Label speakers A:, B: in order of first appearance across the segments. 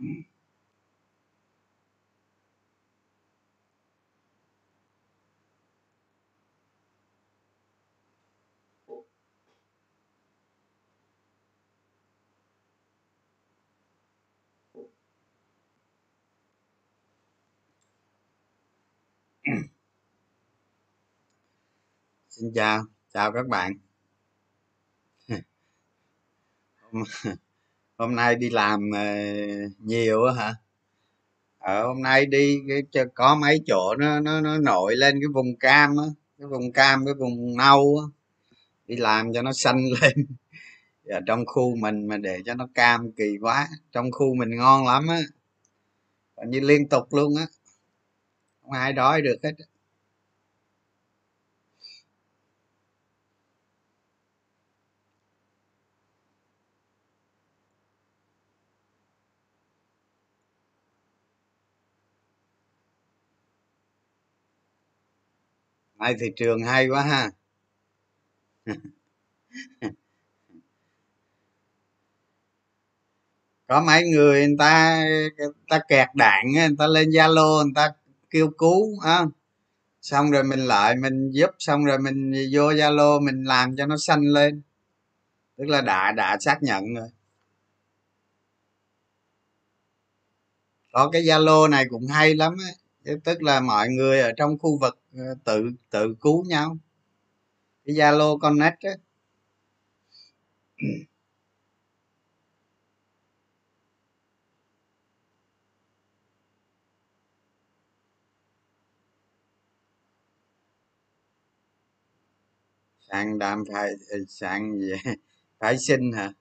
A: xin chào chào các bạn. hôm, nay đi làm ờ, nhiều hả? Ở hôm nay đi cái có mấy chỗ nó nó nó nổi lên cái vùng cam á cái vùng cam cái vùng nâu á. Đi làm cho nó xanh lên. Ở trong khu mình mà để cho nó cam kỳ quá trong khu mình ngon lắm á. Như liên tục luôn á. Không ai đói được hết ai thị trường hay quá ha. Có mấy người người ta người ta kẹt đạn người ta lên zalo, người ta kêu cứu, á. Xong rồi mình lại mình giúp, xong rồi mình vô zalo, mình làm cho nó xanh lên. Tức là đã đã xác nhận rồi. Có cái zalo này cũng hay lắm á tức là mọi người ở trong khu vực ờ, tự tự cứu nhau. Cái zalo connect á. Sạn đam phải ờ, sạn gì? Phái sinh hả?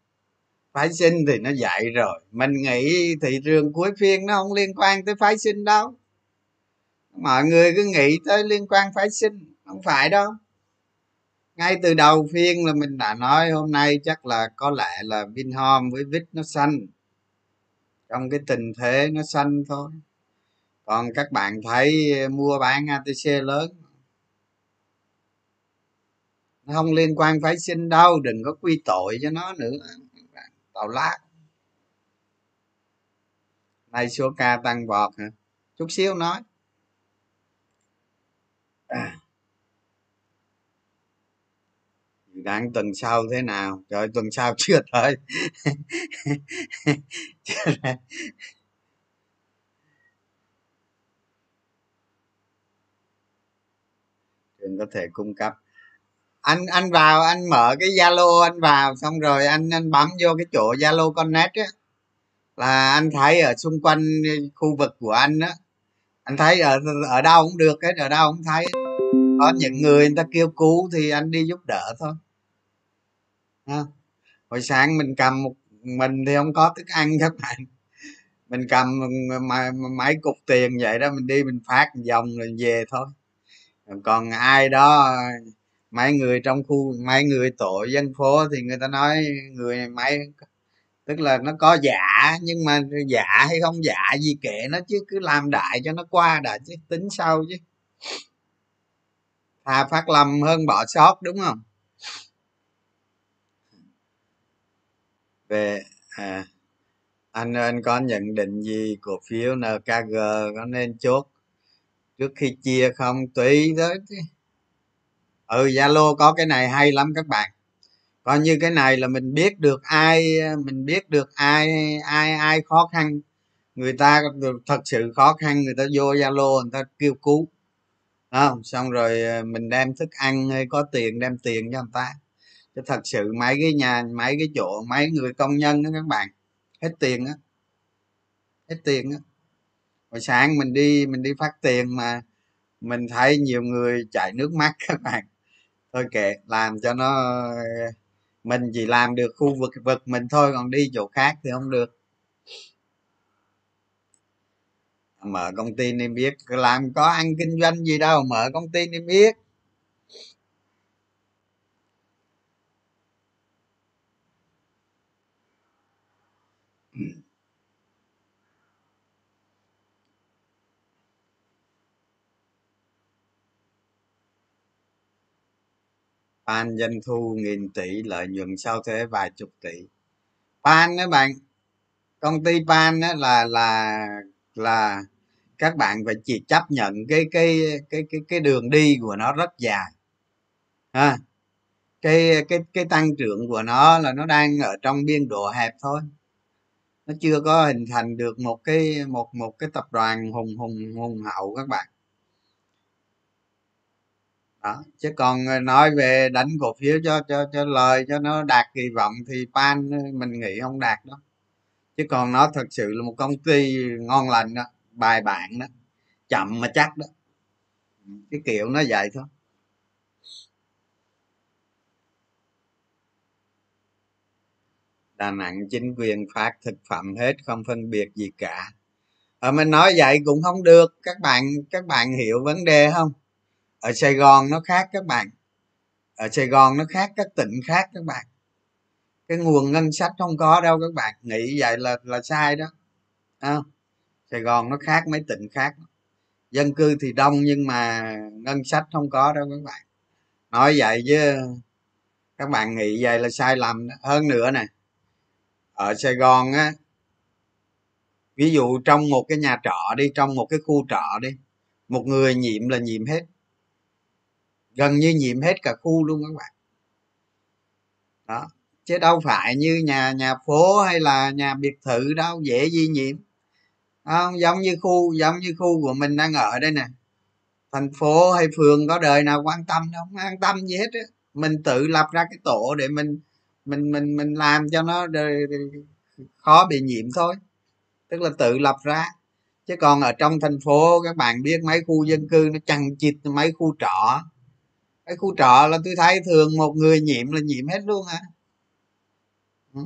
A: Phái sinh thì nó dạy rồi. Mình nghĩ thị trường cuối phiên nó không liên quan tới phái sinh đâu mọi người cứ nghĩ tới liên quan phái sinh, không phải đâu. Ngay từ đầu phiên là mình đã nói hôm nay chắc là có lẽ là vinhome với vít nó xanh trong cái tình thế nó xanh thôi. Còn các bạn thấy mua bán atc lớn. Nó không liên quan phái sinh đâu, đừng có quy tội cho nó nữa. Tào lát nay số ca tăng vọt hả? Chút xíu nói. À. đang dự tuần sau thế nào? Trời tuần sau chưa tới. Trường có thể cung cấp. Anh anh vào, anh mở cái zalo, anh vào, xong rồi anh anh bấm vô cái chỗ zalo connect á. Là anh thấy ở xung quanh khu vực của anh á anh thấy ờ, ở ở đâu cũng được cái ở đâu cũng thấy. Có những người người ta kêu cứu thì anh đi giúp đỡ thôi. À. hồi sáng mình cầm một mình thì không có thức ăn các bạn. Mình cầm mấy, mấy cục tiền vậy đó mình đi mình phát vòng rồi về thôi. Còn ai đó mấy người trong khu mấy người tổ dân phố thì người ta nói người mấy tức là nó có giả nhưng mà giả hay không giả gì kệ nó chứ cứ làm đại cho nó qua đã chứ tính sau chứ. Thà phát lầm hơn bỏ sót đúng không? Về à, anh anh có nhận định gì cổ phiếu nkg có nên chốt trước khi chia không? Tùy tới chứ. Ừ zalo có cái này hay lắm các bạn coi như cái này là mình biết được ai, mình biết được ai ai ai khó khăn. Người ta thật sự khó khăn, người ta vô zalo, người ta kêu cứu. Không xong rồi ờ, mình đem thức ăn hay có tiền đem tiền cho người ta. Chứ thật sự mấy cái nhà, mấy cái chỗ, mấy người công nhân đó các bạn, hết tiền á. Hết tiền á. Hồi sáng mình đi mình đi phát tiền mà mình thấy nhiều người chảy nước mắt các bạn. Thôi kệ, làm cho nó ờ, mình chỉ làm được khu vực vực mình thôi, còn đi chỗ khác thì không được. Mở công ty niêm yết, làm có ăn kinh doanh gì đâu, mở công ty niêm yết. Pan doanh thu nghìn tỷ, lợi nhuận sau thuế vài chục tỷ. Pan đó bạn, công ty pan đó là là là các bạn phải chỉ chấp nhận cái cái cái cái cái đường đi của nó rất dài. Ha, cái cái cái tăng trưởng của nó là nó đang ở trong biên độ hẹp thôi. Nó chưa có hình thành được một cái, một một cái tập đoàn hùng hùng hùng hậu các bạn đó, chứ còn ờ, nói về đánh cổ phiếu cho cho cho lời, cho nó đạt kỳ vọng thì pan ờ, mình nghĩ không đạt đó chứ còn nó thật sự là một công ty ngon lành đó, bài bản đó, chậm mà chắc đó. Cái kiểu nó vậy thôi. Đà nẵng chính quyền phát thực phẩm hết, không phân biệt gì cả. Ở mình nói vậy cũng không được. Các bạn các bạn hiểu vấn đề không? Ở sài gòn nó khác các bạn. Ở sài gòn nó khác các tỉnh khác các bạn. Cái nguồn ngân sách không có đâu các bạn. Nghĩ vậy là là sai đó. À, sài gòn nó khác mấy tỉnh khác. Dân cư thì đông nhưng mà ngân sách không có đâu các bạn. Nói vậy chứ các bạn nghĩ vậy là sai lầm đó. hơn nữa nè ở sài gòn á ví dụ trong một cái nhà trọ đi trong một cái khu trọ đi một người nhiễm là nhiễm hết gần như nhiễm hết cả khu luôn các bạn. Đó, chứ đâu phải như nhà nhà phố hay là nhà biệt thự đâu, dễ di nhiễm. Không giống như khu, giống như khu của mình đang ở đây nè. Thành phố hay phường có đời nào quan tâm đâu, không quan tâm gì hết á. Mình tự lập ra cái tổ để mình mình mình mình làm cho nó khó bị nhiễm thôi. Tức là tự lập ra. Chứ còn ở trong thành phố, các bạn biết mấy khu dân cư nó chằng chịt, mấy khu trọ cái khu trọ là tôi thấy thường một người nhiễm là nhiễm hết luôn hả? Ừ.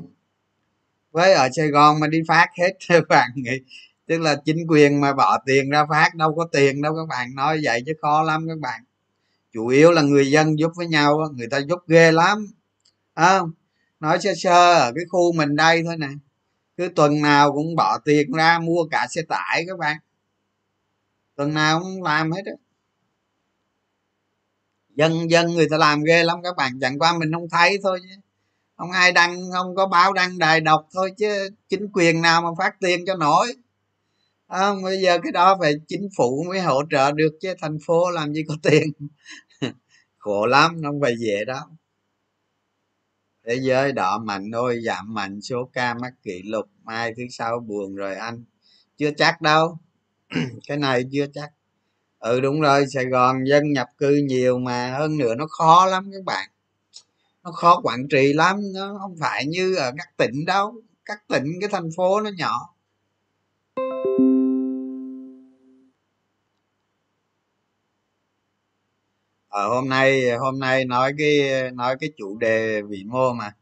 A: Với ở sài gòn mà đi phát hết các bạn nghĩ, tức là chính quyền mà bỏ tiền ra phát, đâu có tiền đâu các bạn, nói vậy chứ khó lắm các bạn. Chủ yếu là người dân giúp với nhau người ta giúp ghê lắm không? Nói sơ sơ ở cái khu mình đây thôi nè, cứ tuần nào cũng bỏ tiền ra mua cả xe tải các bạn. Tuần nào cũng làm hết á dân dân người ta làm ghê lắm. Các bạn chẳng qua mình không thấy thôi chứ. Không ai đăng không có báo đăng đài đọc thôi chứ chính quyền nào mà phát tiền cho nổi. À, bây giờ cái đó phải chính phủ mới hỗ trợ được chứ. Thành phố làm gì có tiền. Khổ lắm không phải dễ đâu. Thế giới đỏ mạnh thôi giảm mạnh số ca mắc kỷ lục. Mai thứ sáu buồn rồi anh. Chưa chắc đâu. Cái này chưa chắc ừ đúng rồi, sài gòn dân nhập cư nhiều mà hơn nữa nó khó lắm các bạn. Nó khó quản trị lắm, nó không phải như ở các tỉnh đâu. Các tỉnh, cái thành phố nó nhỏ. Ở hôm nay hôm nay nói cái nói cái chủ đề vĩ mô mà.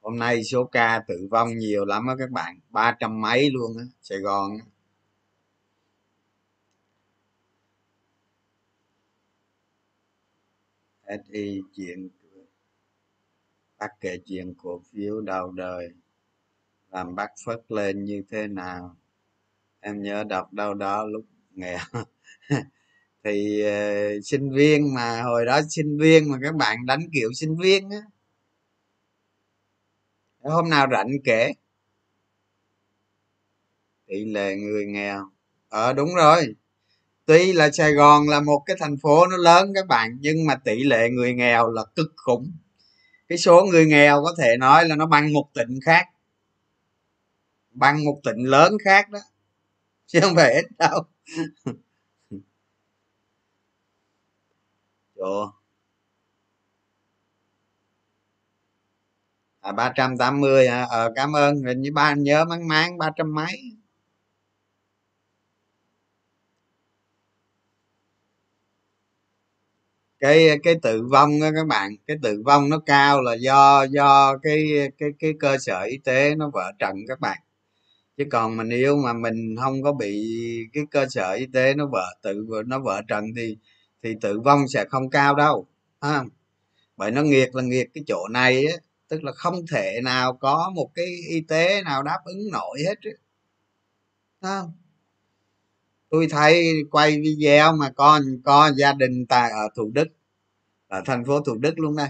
A: Hôm nay số ca tử vong nhiều lắm á các bạn. Ba trăm mấy luôn á, sài gòn SI chuyện bác kể chuyện cổ phiếu đầu đời làm bác phất lên như thế nào em nhớ đọc đâu đó lúc nghèo. Thì uh, sinh viên mà hồi đó sinh viên mà các bạn đánh kiểu sinh viên á. Hôm nào rảnh kể. Tỷ lệ người nghèo. Ờ đúng rồi tuy là sài gòn là một cái thành phố nó lớn các bạn, nhưng mà tỷ lệ người nghèo là cực khủng. Cái số người nghèo có thể nói là nó bằng một tỉnh khác. Bằng một tỉnh lớn khác đó. Chứ không phải ít đâu. Chỗ. à ba trăm tám mươi à ờ cảm ơn. Hình như ba, nhớ mang mang ba trăm mấy. Cái cái tử vong đó các bạn cái tử vong nó cao là do do cái cái cái cơ sở y tế nó vỡ trận các bạn. Chứ còn mình yêu mà mình không có bị cái cơ sở y tế nó vỡ tự nó vỡ trận thì thì tử vong sẽ không cao đâu à, bởi nó nghiệt là nghiệt cái chỗ này á tức là không thể nào có một cái y tế nào đáp ứng nổi hết á tôi thấy quay video mà con có gia đình tại ở thủ đức ở thành phố thủ đức luôn đây.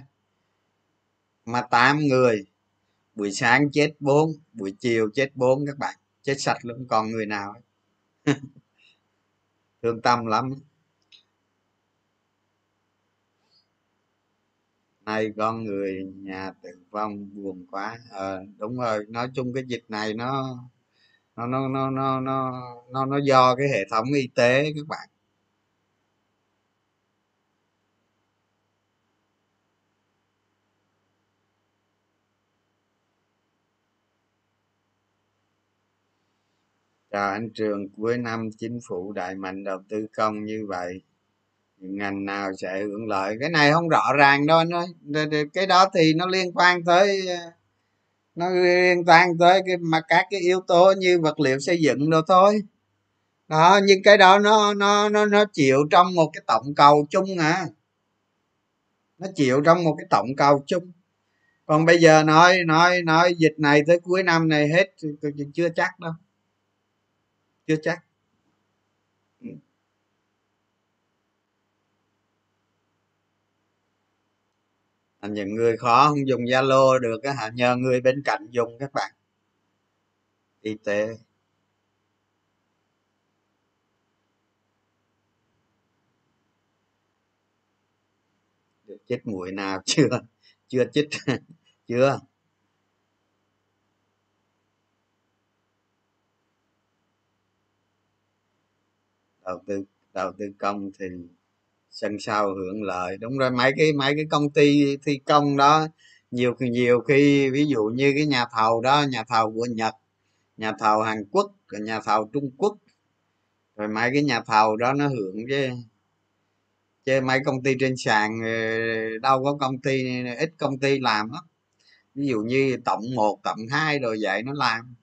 A: Mà tám người buổi sáng chết bốn buổi chiều chết bốn các bạn chết sạch luôn còn người nào thương tâm lắm. Nay con người nhà tử vong buồn quá. À, đúng rồi nói chung cái dịch này nó nó nó nó nó nó nó, nó do cái hệ thống y tế các bạn. Chào anh trường cuối năm chính phủ đại mạnh đầu tư công như vậy ngành nào sẽ hưởng lợi? Cái này không rõ ràng đâu anh ơi. Cái đó thì nó liên quan tới nó liên quan tới cái, mà các cái yếu tố như vật liệu xây dựng đâu thôi. Đó, nhưng cái đó nó nó nó nó chịu trong một cái tổng cầu chung à. Nó chịu trong một cái tổng cầu chung. Còn bây giờ nói nói nói dịch này tới cuối năm này hết chưa chắc đâu. Chưa chắc. Những người khó không dùng zalo được á hả? Nhờ người bên cạnh dùng các bạn. Y tế. Được chích mũi nào chưa? Chưa chích. Chưa? Đầu tư đầu tư công thì sân sau hưởng lợi. Đúng rồi, mấy cái mấy cái công ty thi công đó, nhiều nhiều khi, ví dụ như cái nhà thầu đó, nhà thầu của nhật, nhà thầu hàn quốc nhà thầu trung quốc, rồi mấy cái nhà thầu đó nó hưởng chứ. Chứ mấy công ty trên sàn ờ, đâu có công ty, ít công ty làm đó ví dụ như tổng một, tổng hai rồi vậy nó làm.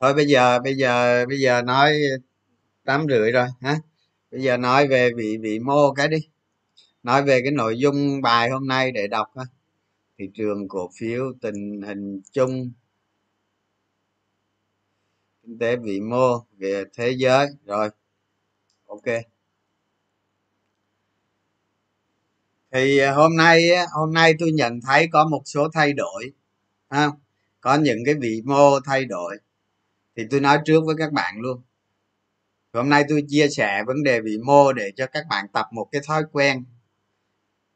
A: Thôi bây giờ bây giờ bây giờ nói tám rưỡi rồi, hả? Bây giờ nói về vị vị mô cái đi. Nói về cái nội dung bài hôm nay để đọc ha. Thị trường cổ phiếu, tình hình chung, kinh tế vĩ mô, về thế giới. Rồi, ok. Thì à, hôm nay hôm nay tôi nhận thấy có một số thay đổi, ha? Có những cái vị mô thay đổi thì tôi nói trước với các bạn luôn. Hôm nay tôi chia sẻ vấn đề vĩ mô để cho các bạn tập một cái thói quen.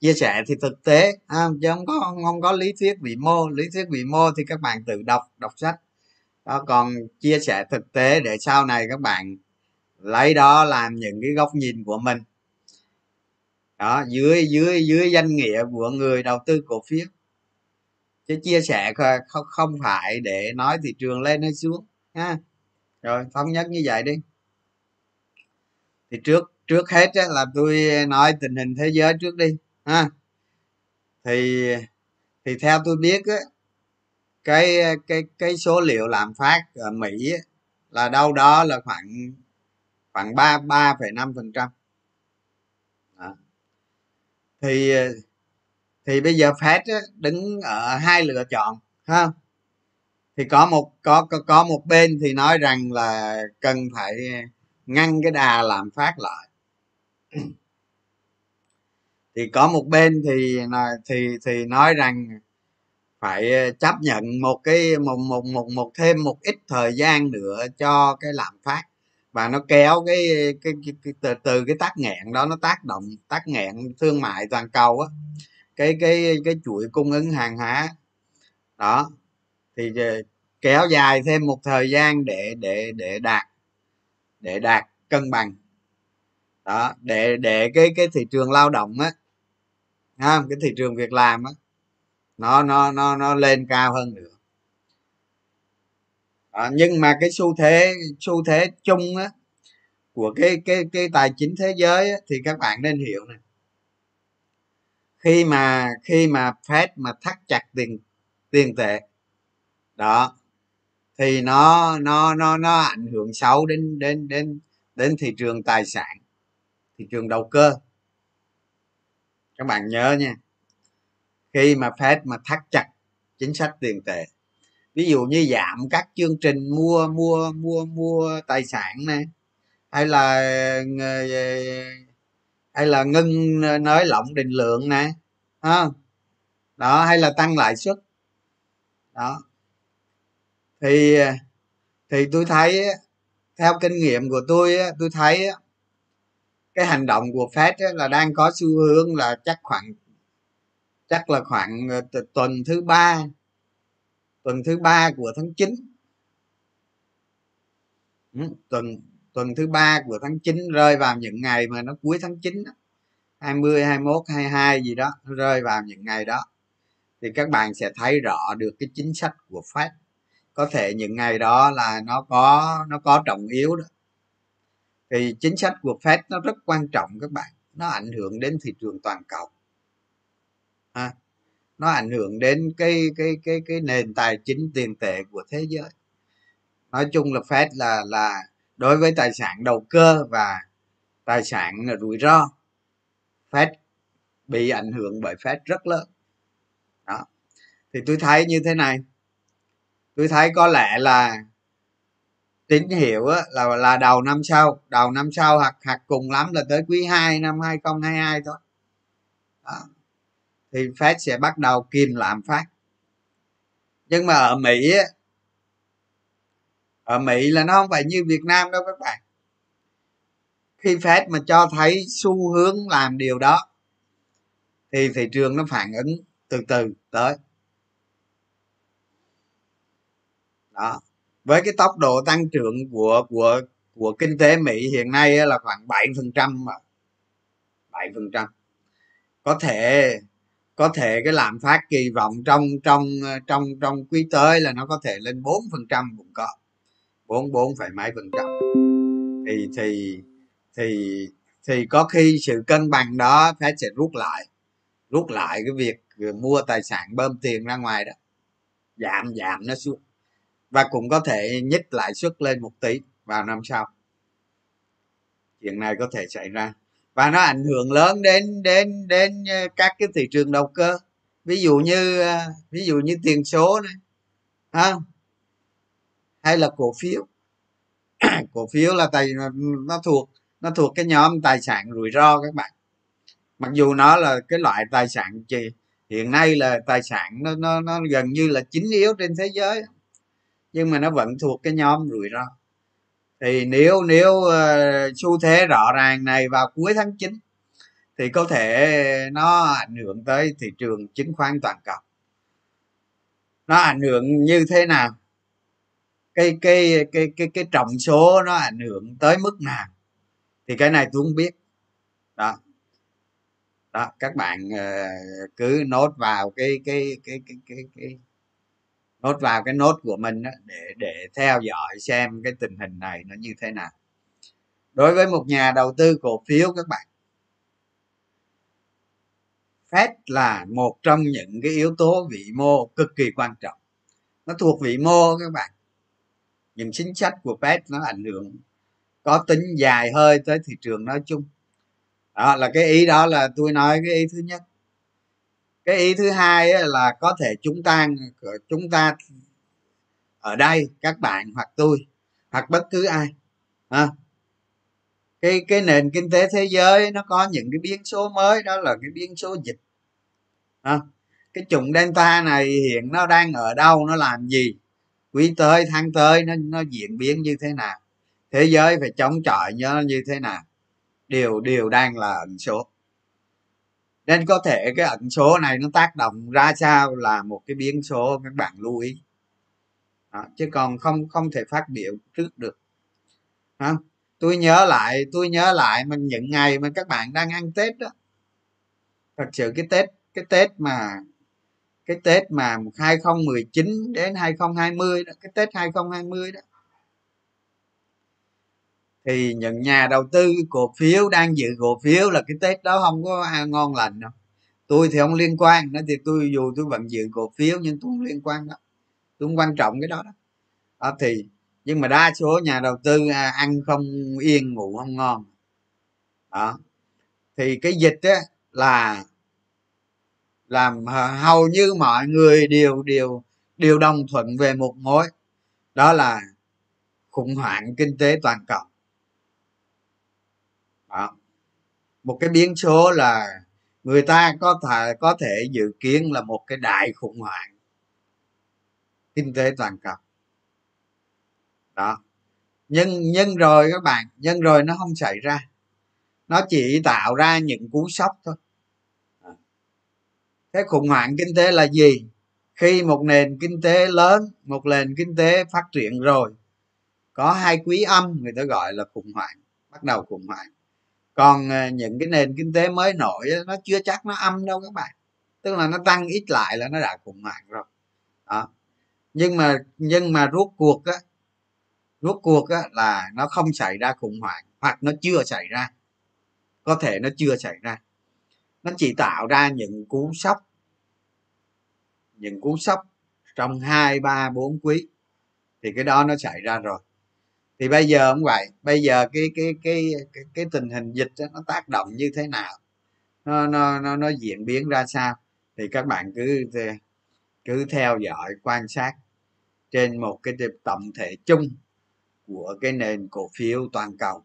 A: Chia sẻ thì thực tế à, chứ không có không, không có lý thuyết vĩ mô. Lý thuyết vĩ mô thì các bạn tự đọc đọc sách. Đó còn chia sẻ thực tế để sau này các bạn lấy đó làm những cái góc nhìn của mình. Đó dưới dưới dưới danh nghĩa của người đầu tư cổ phiếu. Chứ chia sẻ không không phải để nói thị trường lên hay xuống ha. Rồi thống nhất như vậy đi. Thì trước trước hết á, là tôi nói tình hình thế giới trước đi ha. Thì thì theo tôi biết á, cái cái cái số liệu lạm phát ở mỹ á, là đâu đó là khoảng khoảng ba ba phẩy năm phần trăm. Thì thì bây giờ Fed á, đứng ở hai lựa chọn ha thì có một có có, có một bên thì nói rằng là cần phải ngăn cái đà làm phát lại. Thì có một bên thì thì thì nói rằng phải chấp nhận một cái một một một một thêm một ít thời gian nữa cho cái lạm phát. Và nó kéo cái cái, cái, cái từ, từ cái tác nghẹn đó nó tác động tác nghẹn thương mại toàn cầu á. Cái cái cái chuỗi cung ứng hàng hóa. Đó thì ờ, kéo dài thêm một thời gian để để để đạt để đạt cân bằng. Đó để để cái cái thị trường lao động á không cái thị trường việc làm á nó nó nó nó lên cao hơn nữa. Đó, nhưng mà cái xu thế xu thế chung á của cái cái cái tài chính thế giới á, thì các bạn nên hiểu này khi mà khi mà Fed mà thắt chặt tiền tiền tệ đó. Thì nó nó nó nó ảnh hưởng xấu đến đến đến đến thị trường tài sản, thị trường đầu cơ. Các bạn nhớ nha, khi mà Fed mà thắt chặt chính sách tiền tệ, ví dụ như giảm các chương trình mua mua mua mua tài sản này, hay là hay là ngưng nới lỏng định lượng nè đó, hay là tăng lãi suất. Đó thì thì tôi thấy theo kinh nghiệm của tôi tôi thấy cái hành động của Fed là đang có xu hướng là chắc khoảng, chắc là khoảng ờ, tuần thứ ba, tuần thứ ba của tháng 9 ừ, tuần tuần thứ ba của tháng 9 rơi vào những ngày mà nó cuối tháng 9 20 21 22 gì đó, rơi vào những ngày đó. Thì các bạn sẽ thấy rõ được cái chính sách của Fed có thể những ngày đó là nó có nó có trọng yếu đó. Thì chính sách của Fed nó rất quan trọng các bạn. Nó ảnh hưởng đến thị trường toàn cầu. À, nó ảnh hưởng đến cái cái cái cái nền tài chính tiền tệ của thế giới. Nói chung là Fed là là đối với tài sản đầu cơ và tài sản rủi ro Fed bị ảnh hưởng bởi Fed rất lớn. Đó. Thì tôi thấy như thế này tôi thấy có lẽ là tín hiệu á, là là đầu năm sau đầu năm sau hoặc hoặc cùng lắm là tới quý 2 năm 2022 thôi. Đó. thì Fed sẽ bắt đầu kìm lạm phát. Nhưng mà ở Mỹ á, ở Mỹ là nó không phải như Việt Nam đâu các bạn. Khi Fed mà cho thấy xu hướng làm điều đó thì thị trường nó phản ứng từ từ tới. Đó. Với cái tốc độ tăng trưởng của của của kinh tế Mỹ hiện nay là khoảng 7 phần trăm mà. 7 phần trăm. Có thể có thể cái lạm phát kỳ vọng trong trong trong trong quý tới là nó có thể lên 4 phần trăm cũng có. Bốn bốn phải mấy phần trăm. Thì thì thì thì có khi sự cân bằng đó Fed sẽ rút lại rút lại cái việc mua tài sản bơm tiền ra ngoài đó. Giảm giảm nó xuống và cũng có thể nhích lãi suất lên một tỷ vào năm sau. Chuyện này có thể xảy ra. Và nó ảnh hưởng lớn đến đến đến ờ, các cái thị trường đầu cơ. Ví dụ như ờ, ví dụ như tiền số này, ha? Hay là cổ phiếu? Cổ phiếu là tài nó thuộc nó thuộc cái nhóm tài sản rủi ro các bạn. Mặc dù nó là cái loại tài sản gì, hiện nay là tài sản nó nó nó gần như là chính yếu trên thế giới nhưng mà nó vẫn thuộc cái nhóm rủi ro. Thì nếu nếu ờ, xu thế rõ ràng này vào cuối tháng 9 thì có thể nó ảnh hưởng tới thị trường chứng khoán toàn cầu. Nó ảnh hưởng như thế nào? Cái cái cái cái cái trọng số nó ảnh hưởng tới mức nào? Thì cái này tôi không biết. Đó. Đó các bạn ờ, cứ nốt vào cái cái cái cái cái, cái nốt vào cái nốt của mình đó, để để theo dõi xem cái tình hình này nó như thế nào. Đối với một nhà đầu tư cổ phiếu các bạn Fed là một trong những cái yếu tố vĩ mô cực kỳ quan trọng. Nó thuộc vĩ mô các bạn. Những chính sách của Fed nó ảnh hưởng có tính dài hơi tới thị trường nói chung. Đó là cái ý đó là tôi nói cái ý thứ nhất cái ý thứ hai là có thể chúng ta chúng ta ở đây các bạn hoặc tôi hoặc bất cứ ai à, cái cái nền kinh tế thế giới nó có những cái biến số mới đó là cái biến số dịch à, cái chủng delta này hiện nó đang ở đâu nó làm gì quý tới tháng tới nó nó diễn biến như thế nào? Thế giới phải chống chọi nó như thế nào? Điều điều đang là ẩn số nên có thể cái ẩn số này nó tác động ra sao là một cái biến số các bạn lưu ý. Đó, chứ còn không không thể phát biểu trước được. Đó. tôi nhớ lại tôi nhớ lại mình những ngày mà các bạn đang ăn tết đó thật sự cái tết cái tết mà cái tết mà 2019 đến 2020 đó cái tết 2020 đó thì những nhà đầu tư cổ phiếu đang giữ cổ phiếu là cái tết đó không có ngon lành đâu. Tôi thì không liên quan nó thì tôi dù tôi vẫn giữ cổ phiếu nhưng tôi không liên quan đó tôi không quan trọng cái đó đó, đó thì nhưng mà đa số nhà đầu tư à, ăn không yên ngủ không ngon. Đó. Thì cái dịch á là làm hầu như mọi người đều đều đều đồng thuận về một mối. Đó là khủng hoảng kinh tế toàn cầu đó một cái biến số là người ta có thể có thể dự kiến là một cái đại khủng hoảng kinh tế toàn cầu. Đó. Nhưng nhưng rồi các bạn, nhưng rồi nó không xảy ra. Nó chỉ tạo ra những cú sốc thôi. Cái khủng hoảng kinh tế là gì? Khi một nền kinh tế lớn, một nền kinh tế phát triển rồi, có hai quý âm, người ta gọi là khủng hoảng, bắt đầu khủng hoảng còn à, những cái nền kinh tế mới nổi nó chưa chắc nó âm đâu các bạn. Tức là nó tăng ít lại là nó đã khủng hoảng rồi. Đó. Nhưng mà nhưng mà rốt cuộc á, rốt cuộc á là nó không xảy ra khủng hoảng, hoặc nó chưa xảy ra. Có thể nó chưa xảy ra. Nó chỉ tạo ra những cú sốc, những cú sốc trong hai, ba, bốn quý. Thì cái đó nó xảy ra rồi thì bây giờ không vậy. Bây giờ cái cái cái cái, cái tình hình dịch đó, nó tác động như thế nào? Nó nó nó nó diễn biến ra sao? Thì các bạn cứ cứ theo dõi quan sát trên một cái tổng thể chung của cái nền cổ phiếu toàn cầu.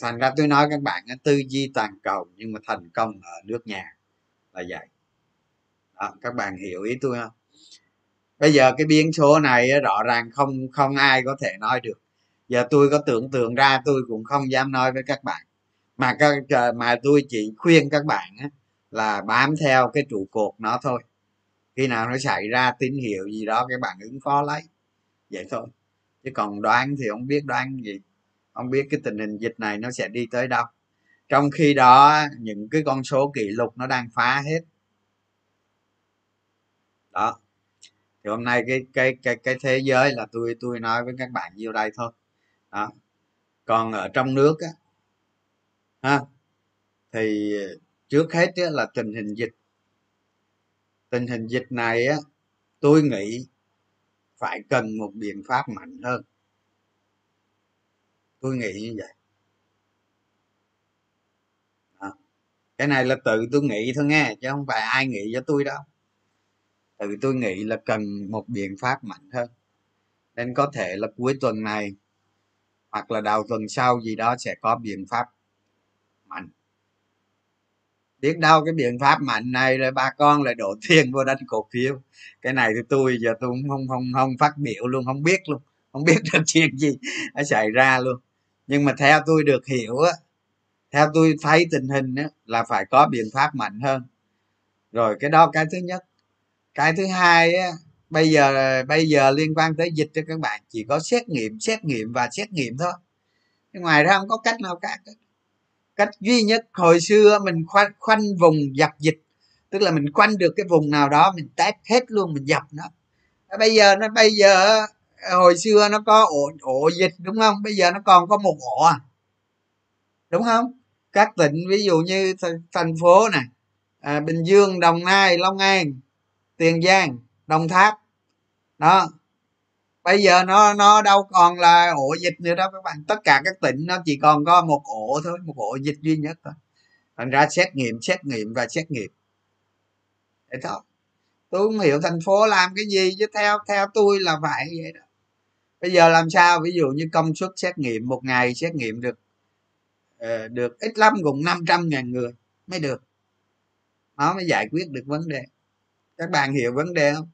A: Thành ra tôi nói các bạn tư duy toàn cầu nhưng mà thành công ở nước nhà là vậy. Đó, các bạn hiểu ý tôi không? Bây giờ cái biến số này rõ ràng không không ai có thể nói được giờ tôi có tưởng tượng ra tôi cũng không dám nói với các bạn. Mà các mà tôi chỉ khuyên các bạn là bám theo cái trụ cột nó thôi. Khi nào nó xảy ra tín hiệu gì đó các bạn ứng phó lấy. Vậy thôi. Chứ còn đoán thì không biết đoán gì. Không biết cái tình hình dịch này nó sẽ đi tới đâu. Trong khi đó, những cái con số kỷ lục nó đang phá hết. Đó. Thì hôm nay cái cái cái cái thế giới là tôi tôi nói với các bạn nhiêu đây thôi đó. Còn ở trong nước á ha thì trước hết á, là tình hình dịch. Tình hình dịch này á tôi nghĩ phải cần một biện pháp mạnh hơn. Tôi nghĩ như vậy. Đó. cái này là tự tôi nghĩ thôi nghe chứ không phải ai nghĩ cho tôi đâu. Tự tôi nghĩ là cần một biện pháp mạnh hơn. Nên có thể là cuối tuần này hoặc là đầu tuần sau gì đó sẽ có biện pháp mạnh. Biết đâu cái biện pháp mạnh này là bà con lại đổ tiền vô đánh cổ phiếu. Cái này thì tôi giờ tôi cũng không không không phát biểu luôn, không biết luôn, không biết được chuyện gì nó xảy ra luôn. Nhưng mà theo tôi được hiểu á, theo tôi thấy tình hình á, là phải có biện pháp mạnh hơn. Rồi cái đó, cái thứ nhất. Cái thứ hai á bây giờ bây giờ liên quan tới dịch cho các bạn chỉ có xét nghiệm xét nghiệm và xét nghiệm thôi. Ngoài ra không có cách nào khác cách duy nhất hồi xưa mình khoanh, khoanh vùng dập dịch tức là mình khoanh được cái vùng nào đó mình test hết luôn mình dập nó. Bây giờ nó bây giờ hồi xưa nó có ổ ổ dịch đúng không? Bây giờ nó còn có một ổ à? Đúng không? Các tỉnh ví dụ như thành phố này à, bình dương đồng nai long an tiền giang đồng tháp đó. Bây giờ nó nó đâu còn là ổ dịch nữa đâu các bạn. Tất cả các tỉnh nó chỉ còn có một ổ thôi, một ổ dịch duy nhất thôi. Thành ra xét nghiệm xét nghiệm và xét nghiệm. Thế thôi. Tôi không hiểu thành phố làm cái gì, chứ theo theo tôi là phải vậy đó. Bây giờ làm sao? Ví dụ như công suất xét nghiệm, một ngày xét nghiệm được ờ, được ít lắm cũng 500 ngàn người mới được. Nó mới giải quyết được vấn đề. Các bạn hiểu vấn đề không?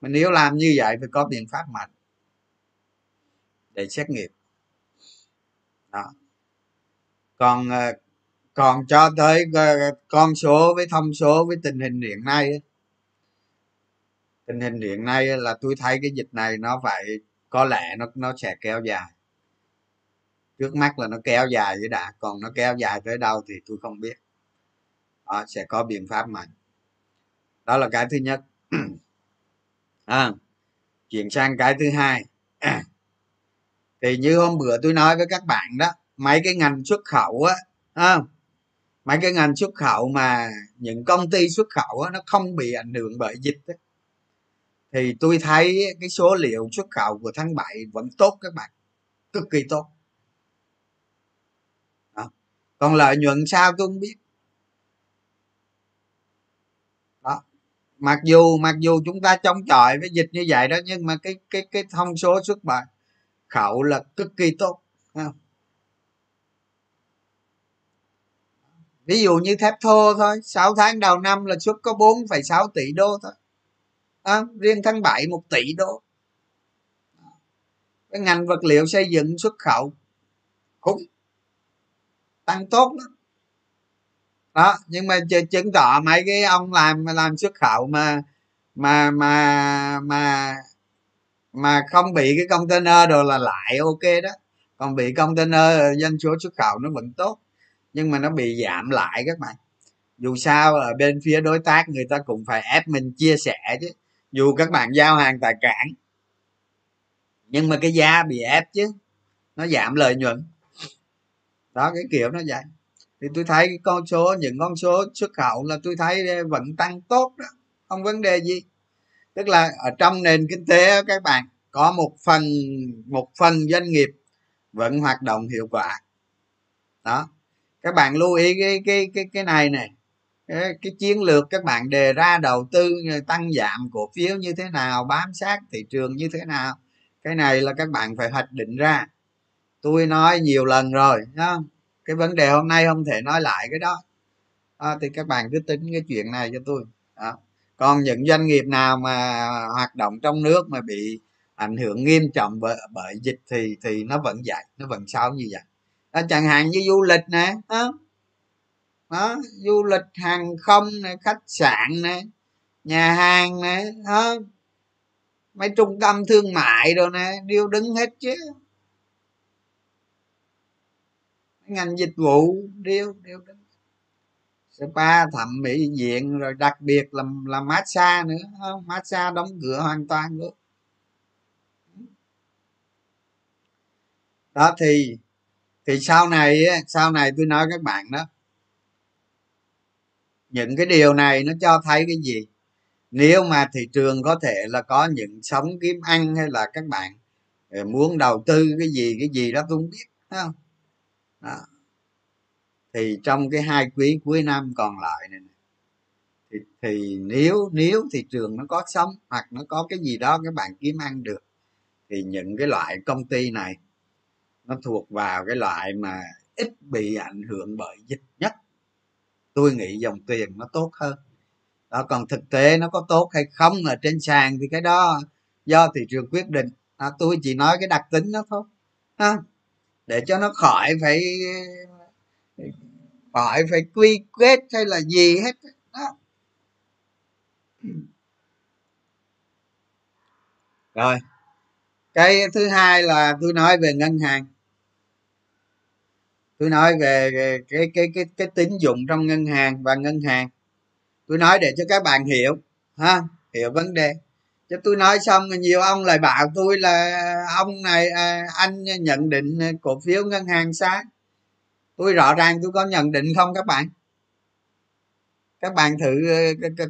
A: Mà nếu làm như vậy phải có biện pháp mạnh. Để xét nghiệm. Đó. Còn ờ, còn cho tới ờ, con số với thông số với tình hình hiện nay tình hình hiện nay là tôi thấy cái dịch này nó phải có lẽ nó nó sẽ kéo dài. Trước mắt là nó kéo dài với đã còn nó kéo dài tới đâu thì tôi không biết. Đó, sẽ có biện pháp mạnh. Đó là cái thứ nhất. à, chuyển sang cái thứ hai. Thì như hôm bữa tôi nói với các bạn đó mấy cái ngành xuất khẩu á à, mấy cái ngành xuất khẩu mà những công ty xuất khẩu á, nó không bị ảnh hưởng bởi dịch ấy. thì tôi thấy cái số liệu xuất khẩu của tháng 7 vẫn tốt các bạn cực kỳ tốt. À, còn lợi nhuận sao tôi không biết đó mặc dù mặc dù chúng ta chống chọi với dịch như vậy đó nhưng mà cái cái cái thông số xuất bản khẩu là cực kỳ tốt không? ví dụ như thép thô thôi 6 tháng đầu năm là xuất có 4,6 tỷ đô thôi. À, riêng tháng 7 một tỷ đô. Cái ngành vật liệu xây dựng xuất khẩu cũng tăng tốt lắm đó, nhưng mà chứng tỏ mấy cái ông làm làm xuất khẩu mà mà mà mà mà không bị cái container đồ là lại, ok đó. Còn bị container, doanh số xuất khẩu nó vẫn tốt, nhưng mà nó bị giảm lại các bạn. Dù sao ở bên phía đối tác người ta cũng phải ép mình chia sẻ chứ, dù các bạn giao hàng tại cảng. Nhưng mà cái giá bị ép chứ, nó giảm lợi nhuận. Đó, cái kiểu nó vậy thì tôi thấy con số những con số xuất khẩu là tôi thấy ờ, vẫn tăng tốt đó không vấn đề gì. Tức là ở trong nền kinh tế các bạn có một phần một phần doanh nghiệp vẫn hoạt động hiệu quả. Đó các bạn lưu ý cái cái cái cái này này. Cái, cái chiến lược các bạn đề ra đầu tư ờ, tăng giảm cổ phiếu như thế nào bám sát thị trường như thế nào cái này là các bạn phải hoạch định ra. Tôi nói nhiều lần rồi không? Cái vấn đề hôm nay không thể nói lại cái đó à, thì các bạn cứ tính cái chuyện này cho tôi à. còn những doanh nghiệp nào mà hoạt động trong nước mà bị ảnh hưởng nghiêm trọng bởi, bởi dịch thì thì nó vẫn vậy nó vẫn sao như vậy à, chẳng hạn như du lịch nè đó. đó du lịch hàng không nè khách sạn nè nhà hàng nè đó. mấy trung tâm thương mại rồi nè đều đứng hết chứ ngành dịch vụ điêu điêu đứng spa thẩm mỹ viện rồi đặc biệt là là massage nữa, không massage đóng cửa hoàn toàn luôn. Đó thì thì sau này sau này tôi nói các bạn đó, những cái điều này nó cho thấy cái gì? Nếu mà thị trường có thể là có những sống kiếm ăn hay là các bạn ờ, muốn đầu tư cái gì cái gì đó tôi không biết không? Đó. thì trong cái hai quý cuối năm còn lại này thì, thì nếu nếu thị trường nó có sống hoặc nó có cái gì đó các bạn kiếm ăn được thì những cái loại công ty này nó thuộc vào cái loại mà ít bị ảnh hưởng bởi dịch nhất. Tôi nghĩ dòng tiền nó tốt hơn. Đó còn thực tế nó có tốt hay không ở trên sàn thì cái đó do thị trường quyết định. À, tôi chỉ nói cái đặc tính đó thôi. Ha để cho nó khỏi phải khỏi phải quy kết hay là gì hết. Đó. Rồi. Cái thứ hai là tôi nói về ngân hàng. Tôi nói về cái cái cái cái tín dụng trong ngân hàng và ngân hàng. Tôi nói để cho các bạn hiểu, ha? Hiểu vấn đề cho tôi nói xong nhiều ông lại bảo tôi là ông này à, anh nhận định cổ phiếu ngân hàng sai tôi rõ ràng tôi có nhận định không các bạn? Các bạn thử ờ,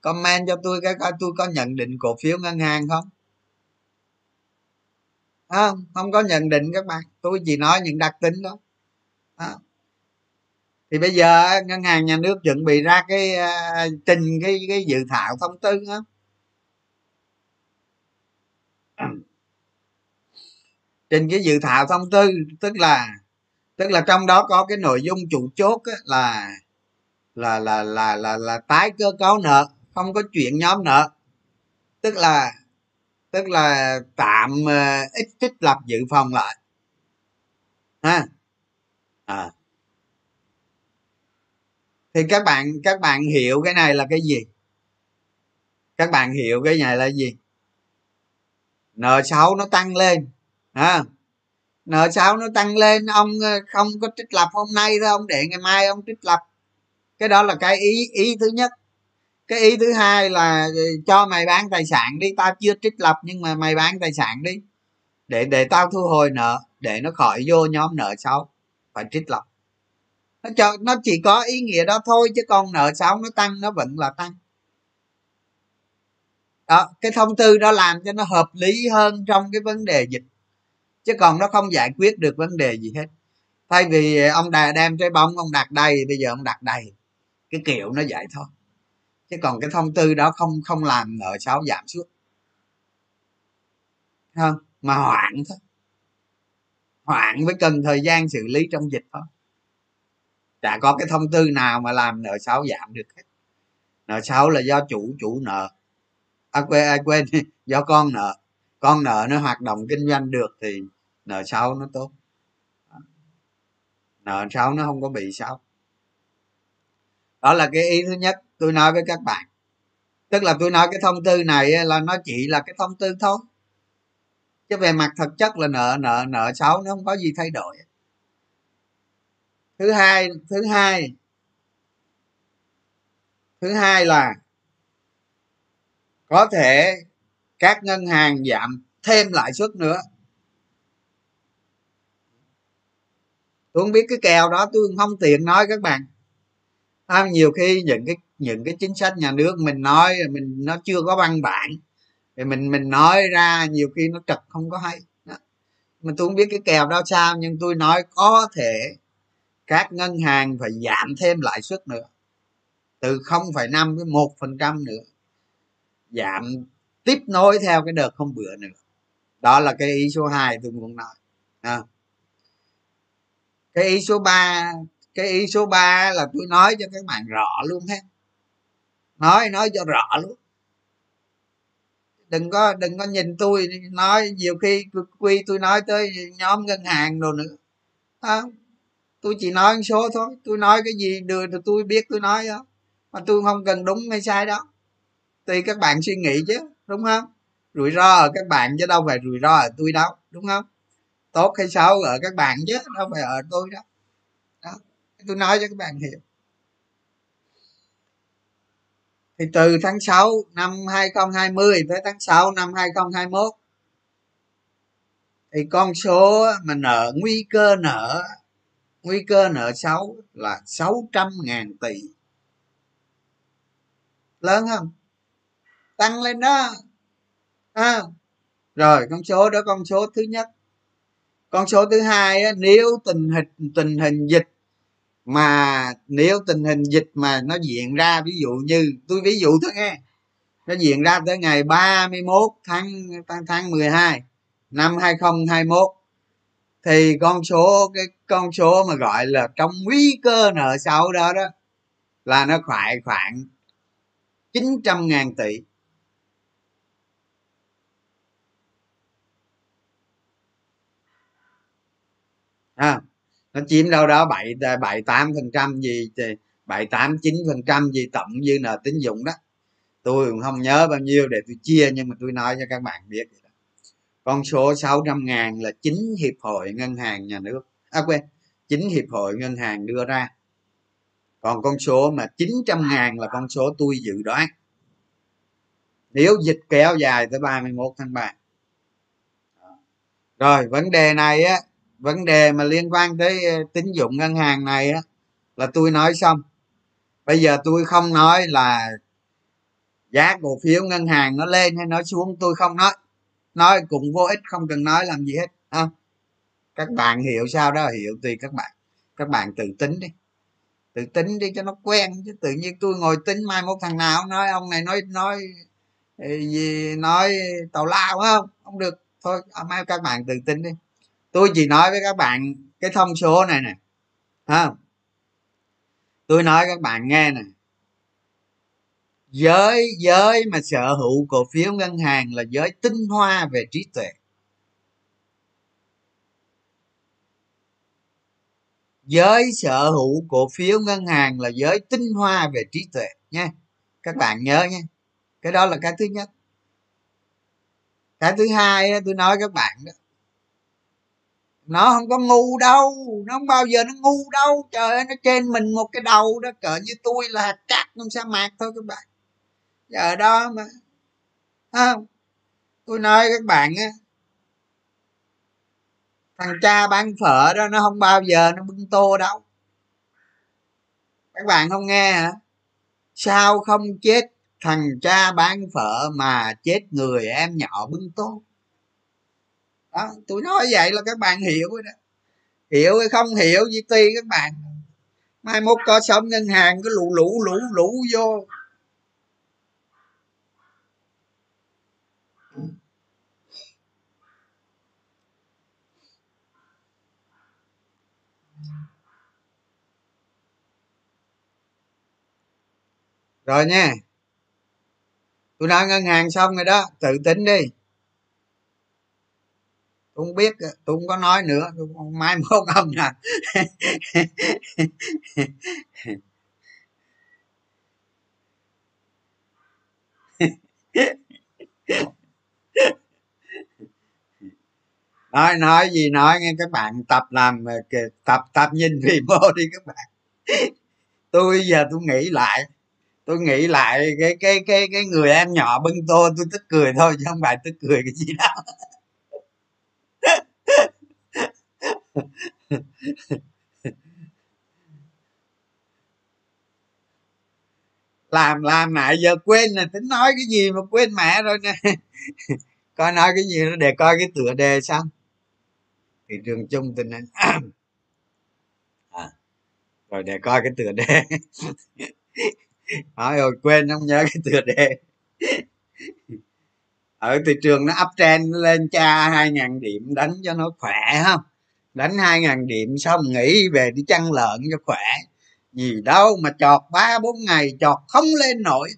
A: comment cho tôi cái coi tôi có nhận định cổ phiếu ngân hàng không? Không không có nhận định các bạn tôi chỉ nói những đặc tính đó. À. thì bây giờ ngân hàng nhà nước chuẩn bị ra cái à, trình cái cái dự thảo thông tư đó trình cái dự thảo thông tư, tức là tức là trong đó có cái nội dung chủ chốt là là là là là là tái cơ cấu nợ, không có chuyện nhóm nợ. Tức là tức là tạm ờ, ít trích lập dự phòng lại. Ha? À. thì các bạn các bạn hiểu cái này là cái gì? Các bạn hiểu cái này là gì? Nợ xấu nó tăng lên à, nợ xấu nó tăng lên ông ờ, không có trích lập hôm nay thôi ông để ngày mai ông trích lập. Cái đó là cái ý ý thứ nhất. Cái ý thứ hai là ờ, cho mày bán tài sản đi. Tao chưa trích lập nhưng mà mày bán tài sản đi. Để để tao thu hồi nợ để nó khỏi vô nhóm nợ xấu. Phải trích lập. Nó cho nó chỉ có ý nghĩa đó thôi chứ còn nợ xấu nó tăng nó vẫn là tăng đó, cái thông tư đó làm cho nó hợp lý hơn trong cái vấn đề dịch. Chứ còn nó không giải quyết được vấn đề gì hết. Thay vì ông đà đem trái bóng ông đặt đầy bây giờ ông đặt đầy cái kiểu nó vậy thôi. Chứ còn cái thông tư đó không không làm nợ xấu giảm xuống. Không? Mà hoạn thôi. Hoạn với cần thời gian xử lý trong dịch thôi. Chả có cái thông tư nào mà làm nợ xấu giảm được hết. Nợ xấu là do chủ chủ nợ à, quên à, quên do con nợ. Con nợ nó hoạt động kinh doanh được thì nợ sau nó tốt. Nợ sau nó không có bị sao đó là cái ý thứ nhất tôi nói với các bạn. Tức là tôi nói cái thông tư này là nó chỉ là cái thông tư thôi. Chứ về mặt thực chất là nợ nợ nợ xấu nó không có gì thay đổi. Thứ hai thứ hai thứ hai là có thể các ngân hàng giảm thêm lãi suất nữa. Tôi không biết cái kèo đó tôi không tiện nói các bạn. À, nhiều khi những cái những cái chính sách nhà nước mình nói mình nó chưa có văn bản thì mình mình nói ra nhiều khi nó trật không có hay. Đó. mà tôi không biết cái kèo đó sao nhưng tôi nói có thể các ngân hàng phải giảm thêm lãi suất nữa từ 0,5 đến một phần trăm nữa giảm tiếp nối theo cái đợt không bữa nữa. Đó là cái ý số 2 tôi muốn nói. À. cái ý số 3 cái ý số 3 là tôi nói cho các bạn rõ luôn hết nói nói cho rõ luôn. Đừng có đừng có nhìn tôi nói nhiều khi quy tôi nói tới nhóm ngân hàng rồi nữa. À, tôi chỉ nói số thôi. Tôi nói cái gì được thì tôi biết tôi nói đó. Mà tôi không cần đúng hay sai đó thì các bạn suy nghĩ chứ, đúng không? Rủi ro ở các bạn chứ đâu phải rủi ro ở tôi đâu, đúng không? Tốt hay xấu ở các bạn chứ, đâu phải ở tôi đâu. Đó, tôi nói cho các bạn hiểu. Thì từ tháng 6 năm 2020 tới tháng 6 năm 2021 thì con số mà nợ, nguy cơ nợ, nguy cơ nợ xấu là 600 ngàn tỷ. Lớn không? Tăng lên đó. À, rồi con số đó con số thứ nhất. Con số thứ hai á, nếu tình hình tình hình dịch mà nếu tình hình dịch mà nó diễn ra ví dụ như tôi ví dụ thôi nghe nó diễn ra tới ngày 31 tháng tháng tháng 12 năm 2021 thì con số cái con số mà gọi là trong nguy cơ nợ xấu đó đó là nó khoảng khoảng 900 ngàn tỷ. À, nó chiếm đâu đó bảy bảy tám phần trăm gì bảy tám chín phần trăm gì tổng dư nợ tín dụng đó. Tôi cũng không nhớ bao nhiêu để tôi chia nhưng mà tôi nói cho các bạn biết con số 600 ngàn là chính hiệp hội ngân hàng nhà nước. À quên chính hiệp hội ngân hàng đưa ra. Còn con số mà 900 ngàn là con số tôi dự đoán. Nếu dịch kéo dài tới 31 tháng 3 rồi vấn đề này á vấn đề mà liên quan tới ờ, tín dụng ngân hàng này á, là tôi nói xong. Bây giờ tôi không nói là giá cổ phiếu ngân hàng nó lên hay nó xuống, tôi không nói. Nói cũng vô ích, không cần nói làm gì hết không các bạn hiểu sao đó? Hiểu tùy các bạn. Các bạn tự tính đi. Tự tính đi cho nó quen, chứ tự nhiên tôi ngồi tính mai một thằng nào nói, ông này nói nói ờ, gì, nói tàu lao không? Không được. Thôi à, mai các bạn tự tính đi tôi chỉ nói với các bạn cái thông số này nè ha tôi nói các bạn nghe nè. Giới giới mà sở hữu cổ phiếu ngân hàng là giới tinh hoa về trí tuệ. Giới sở hữu cổ phiếu ngân hàng là giới tinh hoa về trí tuệ nha. Các bạn nhớ nha. Cái đó là cái thứ nhất. Cái thứ hai tôi nói các bạn đó nó không có ngu đâu, nó không bao giờ nó ngu đâu. Trời ơi, nó trên mình một cái đầu đó, cỡ như tôi là hạt cát trong sa mạc thôi các bạn. Giờ đó mà không? Tôi nói các bạn á, thằng cha bán phở đó, nó không bao giờ nó bưng tô đâu. Các bạn không nghe hả? Sao không chết thằng cha bán phở mà chết người em nhỏ bưng tô? đó, tôi nói vậy là các bạn hiểu rồi đó. Hiểu hay không hiểu gì tùy các bạn. Mai mốt có sống ngân hàng cứ lũ lũ lũ lũ vô. Rồi nha. Tôi nói ngân hàng xong rồi đó, tự tính đi tôi không biết, tôi không có nói nữa, tôi không, mai mốt ông nè nói nói gì nói, nghe các bạn tập làm tập tập nhìn video đi các bạn. Tôi giờ tôi nghĩ lại, tôi nghĩ lại cái cái cái cái người em nhỏ bưng tô, tôi tức cười thôi, chứ không phải tức cười cái gì đâu. làm làm lại giờ quên nè tính nói cái gì mà quên mẹ rồi nè. Coi nói cái gì để coi cái tựa đề xong thị trường chung tình hình. À, rồi để coi cái tựa đề. Nói rồi quên không nhớ cái tựa đề. Ở thị trường nó uptrend lên cha hai ngàn điểm đánh cho nó khỏe không? Đánh hai ngàn điểm xong nghỉ về đi chăn lợn cho khỏe. Gì đâu mà chọt ba, bốn ngày chọt không lên nổi.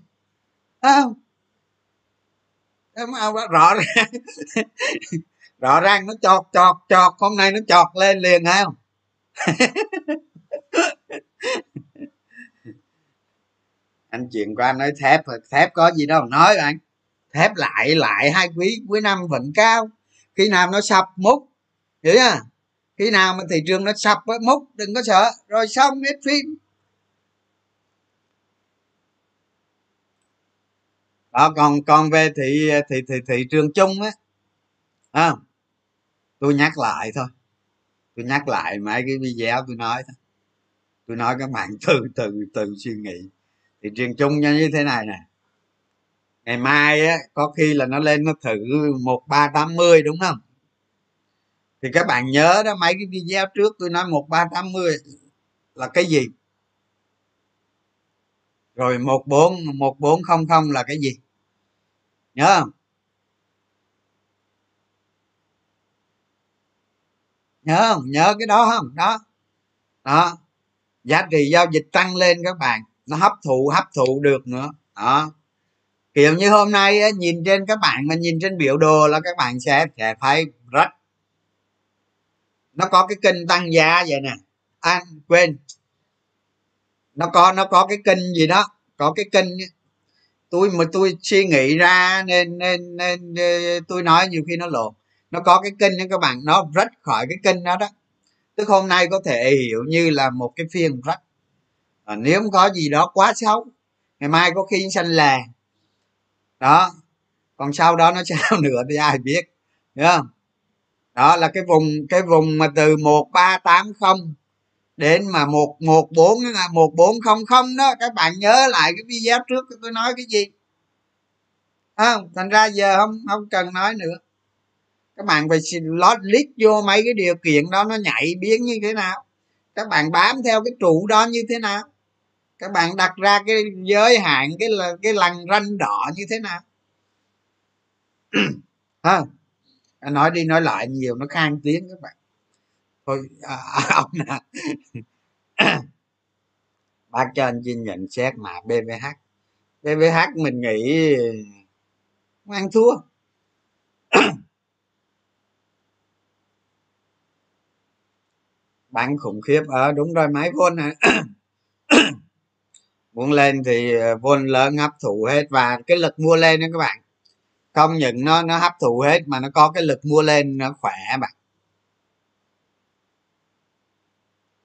A: Không? Rõ ràng rõ ràng nó chọt chọt chọt. Hôm nay nó chọt lên liền không? Anh chuyện qua nói thép thép có gì đâu. Nói anh. Thép lại lại hai quý cuối năm vẫn cao. Khi nào nó sập múc hiểu chưa? Khi nào mà thị trường nó sập với múc đừng có sợ. Rồi xong hết phim. Đó còn còn về thị thị thị thị trường chung á à, tôi nhắc lại thôi. Tôi nhắc lại mấy cái video tôi nói thôi. Tôi nói các bạn từ từ từ suy nghĩ. Thị trường chung như thế này nè. Ngày mai á có khi là nó lên nó thử một ba tám mươi đúng không? Thì các bạn nhớ đó mấy cái video trước tôi nói một ba tám mươi là cái gì? Rồi một bốn một bốn không không là cái gì? Nhớ không? Nhớ không? Nhớ cái đó không? Đó. Đó. Giá trị giao dịch tăng lên các bạn. Nó hấp thụ hấp thụ được nữa. Đó. Kiểu như hôm nay á, nhìn trên các bạn mà nhìn trên biểu đồ là các bạn sẽ sẽ thấy nó có cái kênh tăng giá vậy nè. À, quên. Nó có nó có cái kênh gì đó. Có cái kênh tôi mà tôi suy nghĩ ra nên nên nên tôi nói nhiều khi nó lộn. Nó có cái kênh đó các bạn. Nó rách khỏi cái kênh đó đó. Tức hôm nay có thể hiểu như là một cái phiên rách. À, nếu không có gì đó quá xấu ngày mai có khi xanh là. Đó. Còn sau đó nó sao nữa thì ai biết. Hiểu không? Đó là cái vùng cái vùng mà từ một ba tám không đến mà một một bốn một bốn không không đó. Các bạn nhớ lại cái video trước tôi nói cái gì? Không? Thành ra giờ không không cần nói nữa. Các bạn phải lót lít vô mấy cái điều kiện đó, nó nhảy biến như thế nào? Các bạn bám theo cái trụ đó như thế nào? Các bạn đặt ra cái giới hạn, cái là, cái lằn ranh đỏ như thế nào? Ha nói đi nói lại nhiều nó khang tiếng các bạn. Thôi à, ông nè. Bác cho anh xin nhận xét mà bvh bvh mình nghĩ ăn thua. Bán khủng khiếp ở à, đúng rồi máy vôn này. muốn lên thì ờ, vôn lớn hấp thụ hết. Và cái lực mua lên đó các bạn không những nó nó hấp thụ hết mà nó có cái lực mua lên nó khỏe bạn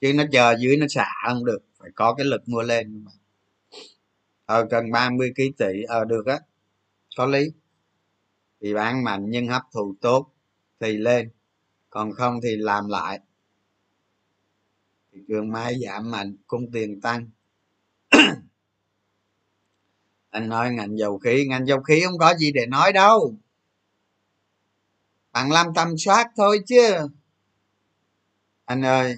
A: chứ nó chờ dưới nó xả không được, phải có cái lực mua lên ờ cần 30 kg tỷ ờ được á, có lý. Thì bán mạnh nhưng hấp thụ tốt thì lên, còn không thì làm lại. Thị trường mai giảm mạnh, cung tiền tăng anh nói ngành dầu khí ngành dầu khí không có gì để nói đâu. Bạn làm tầm soát thôi chứ. Anh ơi.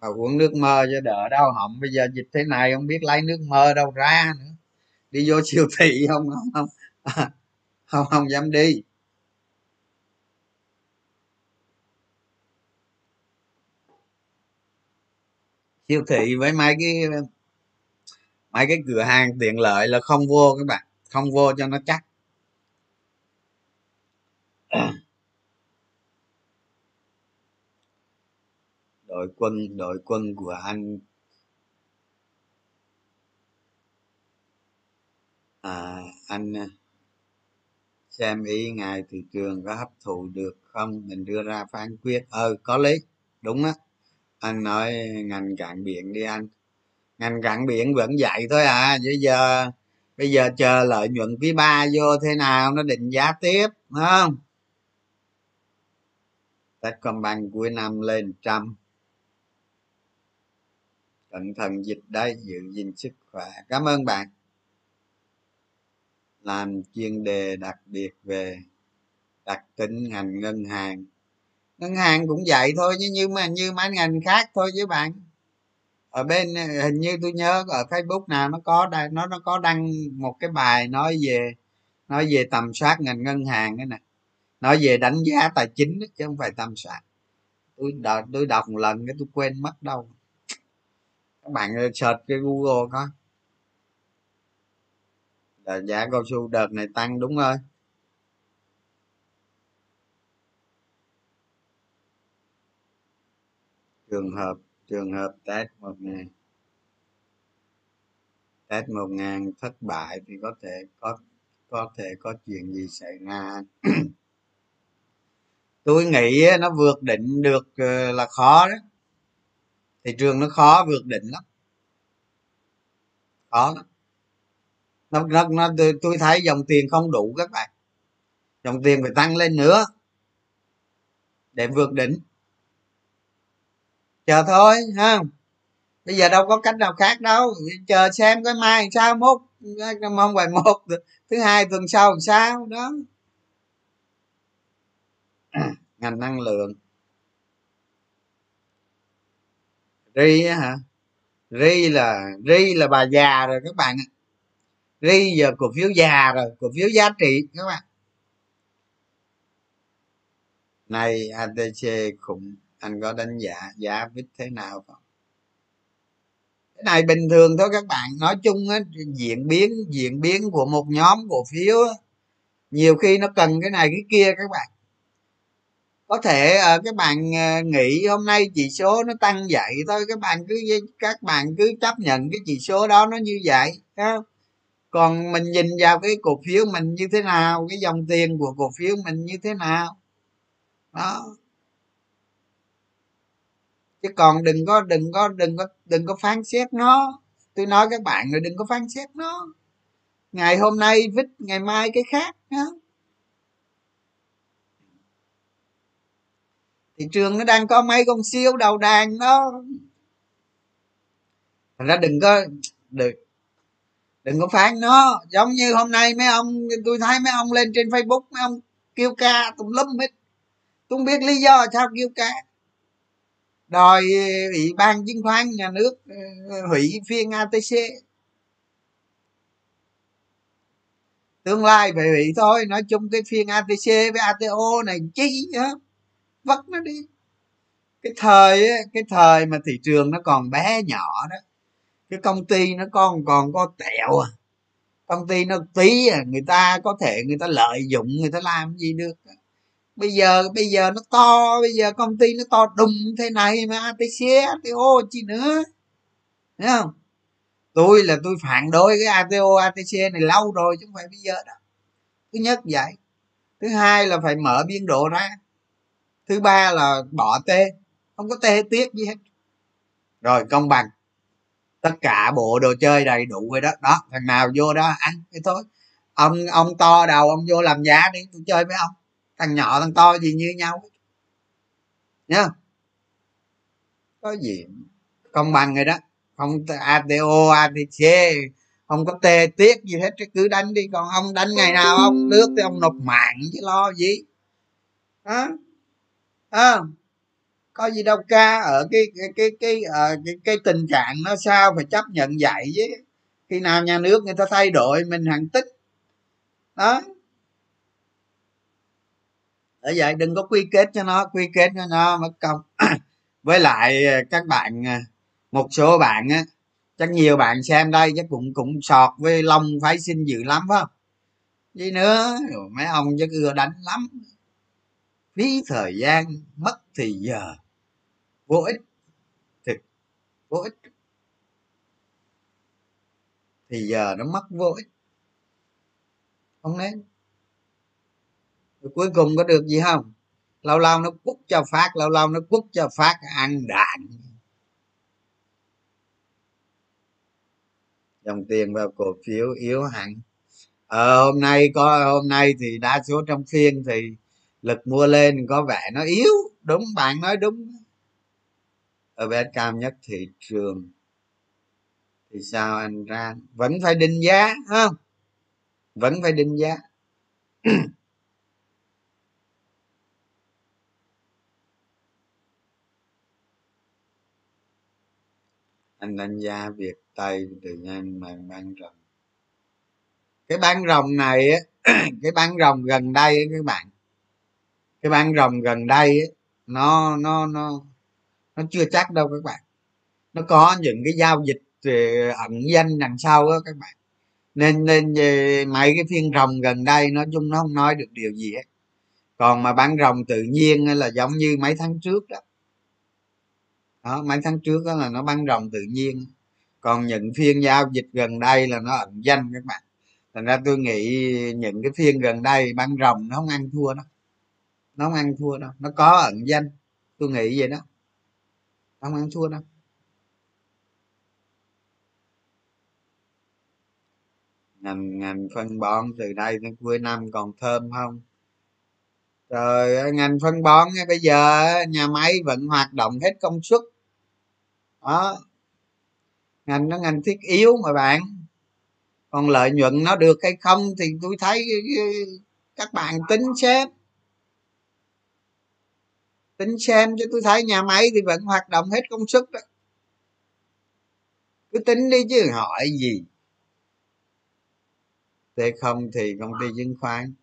A: À, uống nước mơ cho đỡ đau họng. Bây giờ dịch thế này không biết lấy nước mơ đâu ra nữa. Đi vô siêu thị không không không. Không, không dám đi. Siêu thị với mấy cái mấy cái cửa hàng tiện lợi là không vô các bạn không vô cho nó chắc. Đội quân đội quân của anh. À, anh à, xem ý ngài thị trường có hấp thụ được không? Mình đưa ra phán quyết. Ờ có lý. Đúng á. Anh nói ngành cạn biển đi anh ngành cảng biển vẫn vậy thôi à. Bây giờ bây giờ chờ lợi nhuận quý ba vô thế nào nó định giá tiếp đúng không? Techcombank cuối năm lên trăm. Cẩn thận dịch đây, giữ gìn sức khỏe. Cảm ơn bạn. Làm chuyên đề đặc biệt về đặc tính ngành ngân hàng. Ngân hàng cũng vậy thôi, chứ như mà, như mấy ngành khác thôi chứ bạn ở bên ờ, hình như tôi nhớ ở facebook nào nó có nó nó có đăng một cái bài nói về nói về tầm soát ngành ngân hàng cái này nói về đánh giá tài chính chứ không phải tầm soát. Tôi đọc tôi đọc một lần cái tôi quên mất đâu. Các bạn search cái google có là giá cao su đợt này tăng đúng rồi. Trường hợp trường hợp test một ngàn. Test một ngàn thất bại thì có thể có có thể có chuyện gì xảy ra. Tôi nghĩ nó vượt định được ờ, là khó đó. Thị trường nó khó vượt định lắm. Khó lắm. Nó, nó, nó tôi thấy dòng tiền không đủ các bạn. Dòng tiền phải tăng lên nữa để vượt đỉnh chờ thôi, ha. Bây giờ đâu có cách nào khác đâu. Chờ xem cái mai sao, mốt không phải một, thứ hai tuần sau sao, đó. À, ngành năng lượng. Ri hả? Ri là ri là bà già rồi các bạn ri giờ cổ phiếu già rồi, cổ phiếu giá trị các bạn. Này atc khủng anh có đánh giá giá vít thế nào không? Cái này bình thường thôi các bạn. Nói chung á diễn biến diễn biến của một nhóm cổ phiếu á, nhiều khi nó cần cái này cái kia các bạn. Có thể uh, các bạn uh, nghĩ hôm nay chỉ số nó tăng vậy thôi các bạn cứ các bạn cứ chấp nhận cái chỉ số đó nó như vậy không? còn mình nhìn vào cái cổ phiếu mình như thế nào cái dòng tiền của cổ phiếu mình như thế nào? Đó chứ còn đừng có đừng có đừng có đừng có phán xét nó. Tôi nói các bạn rồi đừng có phán xét nó. Ngày hôm nay vít, ngày mai cái khác đó. thị trường nó đang có mấy con siêu đầu đàn đó. Thành ra đừng có được đừng có phán nó. Giống như hôm nay mấy ông, tôi thấy mấy ông lên trên facebook, mấy ông kêu ca tùm lum hết. Tôi không biết lý do sao kêu ca đòi ờ, ủy ban chứng khoán nhà nước ờ, hủy phiên atc tương lai phải hủy thôi, nói chung cái phiên atc với ato này chi nhá vất nó đi. Cái thời cái thời mà thị trường nó còn bé nhỏ đó, cái công ty nó còn còn có tẹo à. Công ty nó tí à người ta có thể người ta lợi dụng, người ta làm gì được bây giờ bây giờ nó to, bây giờ công ty nó to đùng thế này mà atc ato chi nữa. Thấy không? Tôi là tôi phản đối cái ato atc này lâu rồi chứ không phải bây giờ đó thứ nhất vậy. Thứ hai là phải mở biên độ ra. Thứ ba là bỏ t. Không có tê tiếc gì hết. Rồi công bằng. Tất cả bộ đồ chơi đầy đủ rồi đó. Đó, thằng nào vô đó ăn cái thôi. Ông ông to đầu, ông vô làm giá đi, tôi chơi với ông thằng nhỏ thằng to gì như nhau nhá có gì công bằng rồi đó. Không ato atc không có tê tiết gì hết cứ đánh đi. Còn ông đánh ngày nào ông nước thì ông nộp mạng chứ lo gì. Đó à, có gì đâu ca ở cái cái cái cái, ở cái cái tình trạng nó sao phải chấp nhận vậy chứ? Khi nào nhà nước người ta thay đổi mình hẳn tích. Đó ở vậy, đừng có quy kết cho nó, quy kết cho nó, mất công. Với lại à, các bạn à, một số bạn á, chắc nhiều bạn xem đây, chắc cũng cũng sọt với long phái xin dữ lắm, phải không? Gì nữa mấy ông chắc ưa đánh lắm. Phí thời gian, mất thì giờ. Vô ích thì, vô ích. Thì giờ nó mất vô ích. Không nên cuối cùng có được gì không? Lâu lâu nó quất cho phát lâu lâu nó quất cho phát ăn đạn. Dòng tiền vào cổ phiếu yếu hẳn. Ờ, hôm nay có hôm nay thì đa số trong phiên thì lực mua lên có vẻ nó yếu. Đúng bạn nói đúng. Ở bên cao nhất thị trường. Thì sao anh ra vẫn phải định giá không? Vẫn phải định giá. anh đánh giá việc tây từ nhanh mà bán rồng. Cái bán rồng này á, cái bán rồng gần đây á các bạn. Cái bán rồng gần đây á, nó nó nó nó chưa chắc đâu các bạn. Nó có những cái giao dịch ờ, ẩn danh đằng sau á các bạn. Nên nên ờ, mấy cái phiên rồng gần đây nói chung nó không nói được điều gì hết. Còn mà bán rồng tự nhiên là giống như mấy tháng trước đó đó, mấy tháng trước đó là nó bán rồng tự nhiên. Còn những phiên giao dịch gần đây là nó ẩn danh các bạn. Thành ra tôi nghĩ những cái phiên gần đây bán rồng nó không ăn thua đâu. Nó không ăn thua đâu. Nó có ẩn danh. Tôi nghĩ vậy đó. Nó không ăn thua đâu. Ngành ngành phân bón từ đây đến cuối năm còn thơm không? Rồi ngành phân bón bây giờ nhà máy vẫn hoạt động hết công suất đó. Ngành nó ngành thiết yếu mà bạn. Còn lợi nhuận nó được hay không thì tôi thấy các bạn tính xem. Tính xem cho tôi thấy nhà máy thì vẫn hoạt động hết công suất đó. Cứ tính đi chứ hỏi gì. Thế không thì công ty chứng khoán.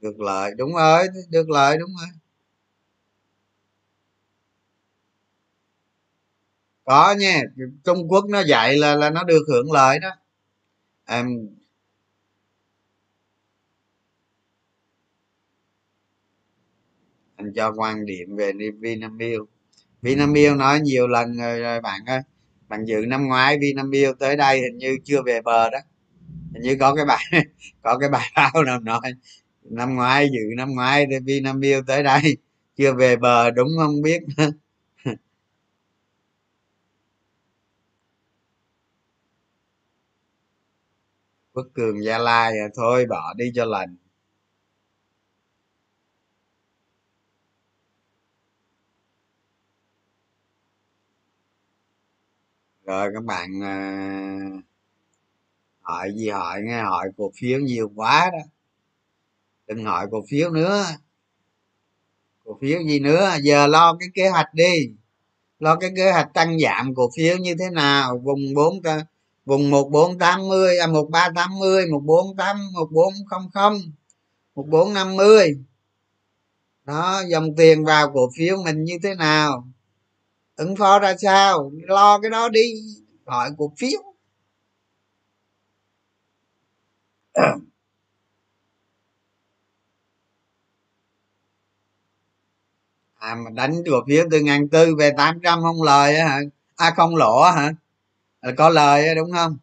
A: Được lợi, đúng rồi, được lợi, đúng rồi. Có nha trung quốc nó dạy là là nó được hưởng lợi đó. Em anh cho quan điểm về vinamilk. Vinamilk nói nhiều lần rồi, rồi bạn ơi bạn dự năm ngoái vinamilk tới đây hình như chưa về bờ đó. Hình như có cái bài có cái bài báo nào nói năm ngoái dự năm ngoái thì vinamilk tới đây chưa về bờ đúng không biết quốc cường gia lai à, thôi bỏ đi cho lành. Rồi các bạn à, hỏi gì hỏi nghe hỏi cổ phiếu nhiều quá đó. Đừng hỏi cổ phiếu nữa. Cổ phiếu gì nữa? Giờ lo cái kế hoạch đi. Lo cái kế hoạch tăng giảm cổ phiếu như thế nào? Vùng bốn vùng một bốn tám mươi à một ba tám mươi, một bốn tám, một bốn không không, một bốn năm mươi. Đó, dòng tiền vào cổ phiếu mình như thế nào? Ứng phó ra sao? Lo cái đó đi. Gọi cổ phiếu. À mà đánh cổ phiếu từ ngàn tư về tám trăm không lời á hả? À không lỗ hả? Là có lời đúng không?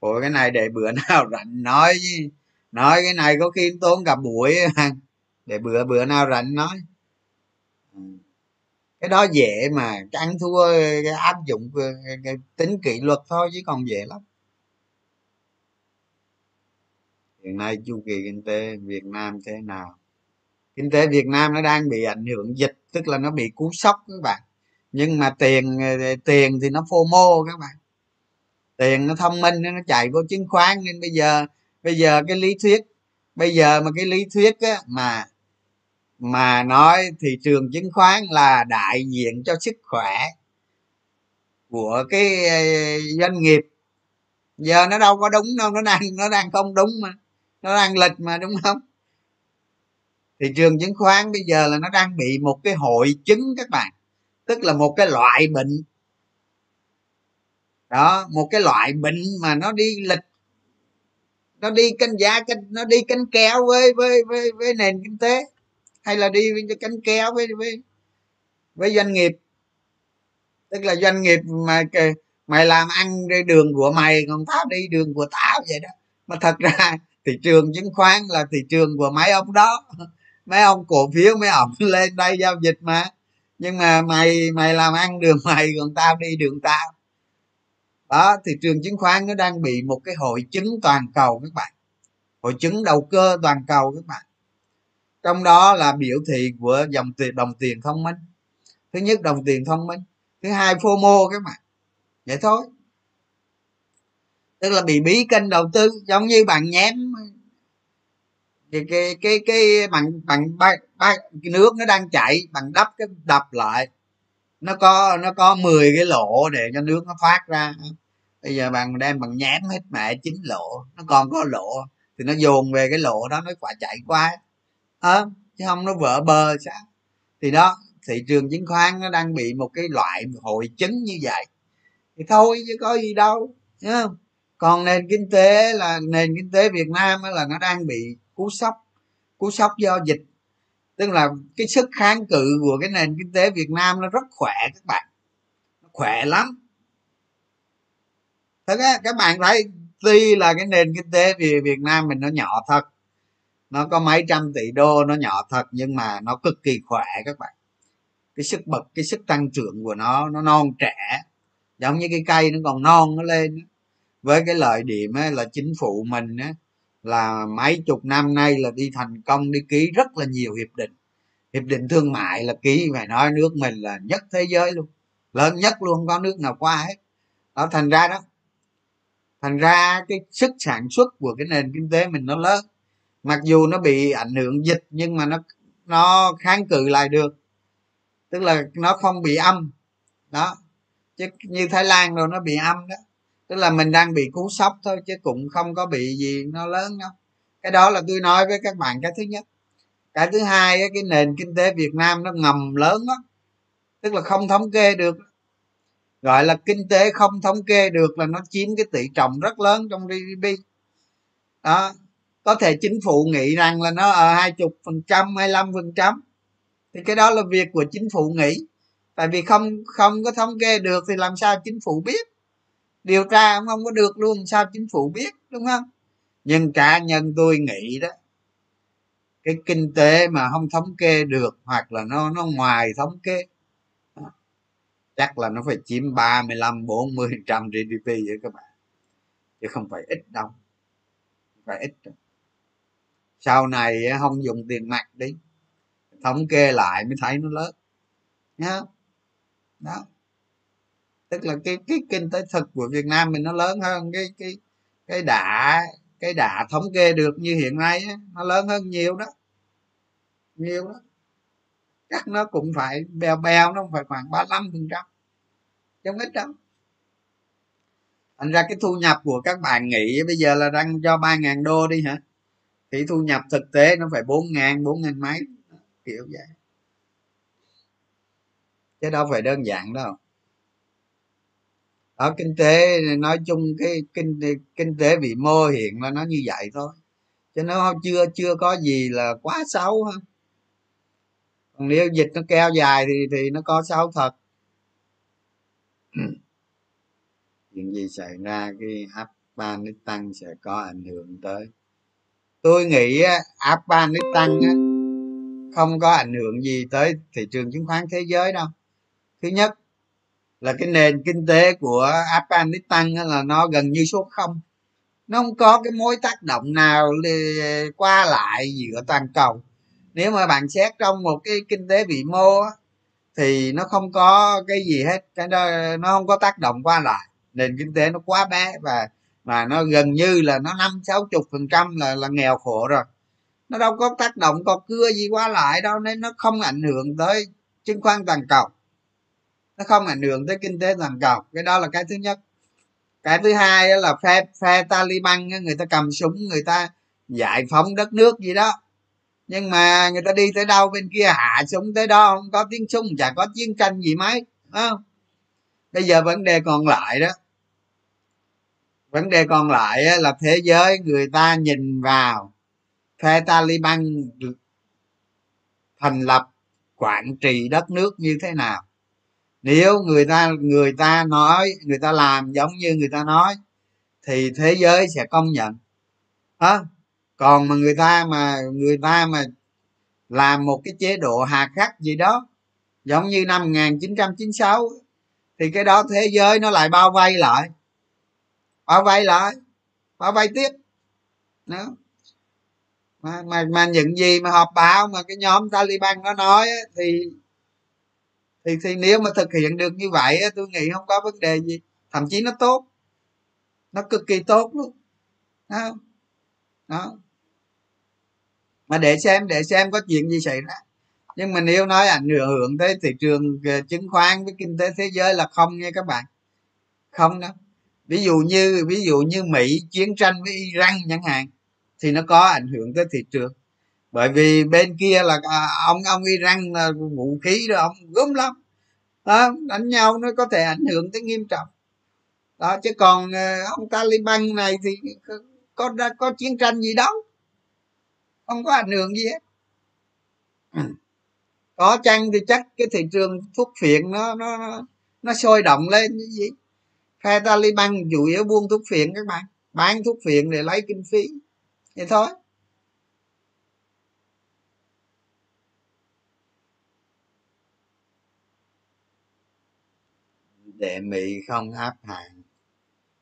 A: Ủa cái này để bữa nào rảnh nói chứ nói cái này có khi tốn cả buổi để bữa bữa nào rảnh nói. Ừ. Cái đó dễ mà cái ăn thua cái áp dụng cái, cái tính kỷ luật thôi chứ còn dễ lắm. Hiện nay chu kỳ kinh tế việt nam thế nào? Kinh tế việt nam nó đang bị ảnh hưởng dịch tức là nó bị cú sốc các bạn. Nhưng mà tiền tiền thì nó phô mô các bạn tiền nó thông minh nó chạy vô chứng khoán. Nên bây giờ bây giờ cái lý thuyết bây giờ mà cái lý thuyết á, mà mà nói thị trường chứng khoán là đại diện cho sức khỏe của cái ờ, doanh nghiệp. Giờ nó đâu có đúng đâu nó đang nó đang không đúng mà nó đang lịch mà đúng không? Thị trường chứng khoán bây giờ là nó đang bị một cái hội chứng các bạn tức là một cái loại bệnh đó, một cái loại bệnh mà nó đi lịch, nó đi canh giá, canh, nó đi cánh kéo với với với với nền kinh tế, hay là đi cánh kéo với với với doanh nghiệp. Tức là doanh nghiệp mà mày làm ăn đi, đường của mày còn tao đi đường của tao vậy đó. Mà thật ra thị trường chứng khoán là thị trường của mấy ông đó. Mấy ông cổ phiếu, mấy ông lên đây giao dịch mà. Nhưng mà mày mày làm ăn đường mày, còn tao đi đường tao đó thị trường chứng khoán nó đang bị một cái hội chứng toàn cầu các bạn. Hội chứng đầu cơ toàn cầu các bạn. Trong đó là biểu thị của dòng tiền đồng tiền thông minh. Thứ nhất đồng tiền thông minh. Thứ hai fomo các bạn. Vậy thôi. Tức là bị bí kênh đầu tư giống như bạn nhém. Cái cái cái cái bằng bằng ba, ba, cái nước nó đang chảy bằng đắp cái đập lại. Nó có nó có 10 cái lỗ để cho nước nó thoát ra bây giờ bằng đem bằng nhám hết mẹ chín lộ nó còn có lộ thì nó dồn về cái lộ đó nó quả chạy qua à, ờ, chứ không nó vỡ bờ sao? Thì đó thị trường chứng khoán nó đang bị một cái loại hội chứng như vậy. Thì thôi chứ có gì đâu không? Còn nền kinh tế là nền kinh tế việt nam là nó đang bị cú sốc cú sốc do dịch. Tức là cái sức kháng cự của cái nền kinh tế việt nam nó rất khỏe các bạn khỏe lắm thật á các bạn thấy tuy là cái nền kinh tế vì việt nam mình nó nhỏ thật nó có mấy trăm tỷ đô nó nhỏ thật nhưng mà nó cực kỳ khỏe các bạn. Cái sức bật cái sức tăng trưởng của nó nó non trẻ. Giống như cái cây nó còn non nó lên với cái lợi điểm ấy, là chính phủ mình ấy, là mấy chục năm nay là đi thành công đi ký rất là nhiều hiệp định. Hiệp định thương mại là ký phải nói nước mình là nhất thế giới luôn. Lớn nhất luôn không có nước nào qua hết. Đó thành ra đó thành ra cái sức sản xuất của cái nền kinh tế mình nó lớn. Mặc dù nó bị ảnh hưởng dịch nhưng mà nó nó kháng cự lại được. Tức là nó không bị âm. Đó. Chứ như thái lan rồi nó bị âm đó. Tức là mình đang bị cú sốc thôi chứ cũng không có bị gì nó lớn đâu. Cái đó là tôi nói với các bạn cái thứ nhất. Cái thứ hai cái nền kinh tế việt nam nó ngầm lớn đó tức là không thống kê được gọi là kinh tế không thống kê được là nó chiếm cái tỷ trọng rất lớn trong gdp đó, có thể chính phủ nghĩ rằng là nó ở hai chục phần trăm, hai mươi phần trăm. Thì cái đó là việc của chính phủ nghĩ. Tại vì không không có thống kê được thì làm sao chính phủ biết? Điều tra cũng không có được luôn, sao chính phủ biết, đúng không? Nhưng cá nhân tôi nghĩ đó, cái kinh tế mà không thống kê được hoặc là nó nó ngoài thống kê chắc là nó phải chiếm 35 40 trăm GDP vậy các bạn. Chứ không phải ít đâu. Phải ít đâu. sau này không dùng tiền mặt đi. Thống kê lại mới thấy nó lớn. Nhá đó. Tức là cái cái kinh tế thực của Việt Nam mình nó lớn hơn cái cái cái đã cái đã thống kê được như hiện nay nó lớn hơn nhiều đó. Nhiều đó chắc nó cũng phải bèo bèo, nó phải khoảng 35 phần trăm. Trong ít đâu. Thành ra cái thu nhập của các bạn nghĩ bây giờ là đang cho ba ngàn đô đi hả? Thì thu nhập thực tế nó phải bốn ngàn bốn ngàn mấy, kiểu vậy. Chứ đâu phải đơn giản đâu. Ở kinh tế, nói chung cái kinh kinh tế vĩ mô hiện là nó như vậy thôi. Cho nó chưa chưa có gì là quá xấu ha còn nếu dịch nó kéo dài thì thì nó có xấu thật. Chuyện gì xảy ra cái tăng sẽ có ảnh hưởng tới. Tôi nghĩ app nó tăng không có ảnh hưởng gì tới thị trường chứng khoán thế giới đâu. Thứ nhất là cái nền kinh tế của Afghanistan là nó gần như số không. Nó không có cái mối tác động nào qua lại giữa toàn cầu nếu mà bạn xét trong một cái kinh tế vĩ mô thì nó không có cái gì hết, cái đó, nó không có tác động qua lại. Nền kinh tế nó quá bé và, mà nó gần như là nó năm, sáu chục phần trăm là là nghèo khổ rồi. Nó đâu có tác động có cưa gì qua lại đâu, nên nó không ảnh hưởng tới chứng khoán toàn cầu. Nó không ảnh hưởng tới kinh tế toàn cầu. Cái đó là cái thứ nhất. Cái thứ hai là phe phe taliban người ta cầm súng, người ta giải phóng đất nước gì đó nhưng mà người ta đi tới đâu, bên kia hạ súng tới đó, không có tiếng súng, chả có chiến tranh gì mấy không? Bây giờ vấn đề còn lại đó. Vấn đề còn lại là thế giới người ta nhìn vào phe taliban thành lập, quản trị đất nước như thế nào. Nếu người ta người ta nói, người ta làm giống như người ta nói, thì thế giới sẽ công nhận. Hả? Còn mà người ta mà người ta mà làm một cái chế độ hà khắc gì đó giống như năm 1996 thì cái đó thế giới nó lại bao vây lại. Bao vây lại bao vây tiếp. Đó. Mà, mà mà những gì mà họp báo mà cái nhóm Taliban nó nói thì thì thì nếu mà thực hiện được như vậy tôi nghĩ không có vấn đề gì. Thậm chí nó tốt. Nó cực kỳ tốt luôn. Đó, đó mà để xem để xem có chuyện gì xảy ra. Nhưng mà nếu nói ảnh hưởng tới thị trường ờ, chứng khoán với kinh tế thế giới là không nha các bạn. Không đâu. Ví dụ như ví dụ như mỹ chiến tranh với iran chẳng hạn thì nó có ảnh hưởng tới thị trường. Bởi vì bên kia là à, ông ông iran là vũ khí rồi ông gớm lắm. Đó, đánh nhau nó có thể ảnh hưởng tới nghiêm trọng. Đó chứ còn ờ, ông taliban này thì có có, có chiến tranh gì đâu không có ảnh hưởng gì hết. Có chăng thì chắc cái thị trường thuốc phiện nó nó nó sôi động lên như gì phe taliban chủ yếu buôn thuốc phiện các bạn. Bán thuốc phiện để lấy kinh phí. Vậy thôi. Để mỹ không áp hạn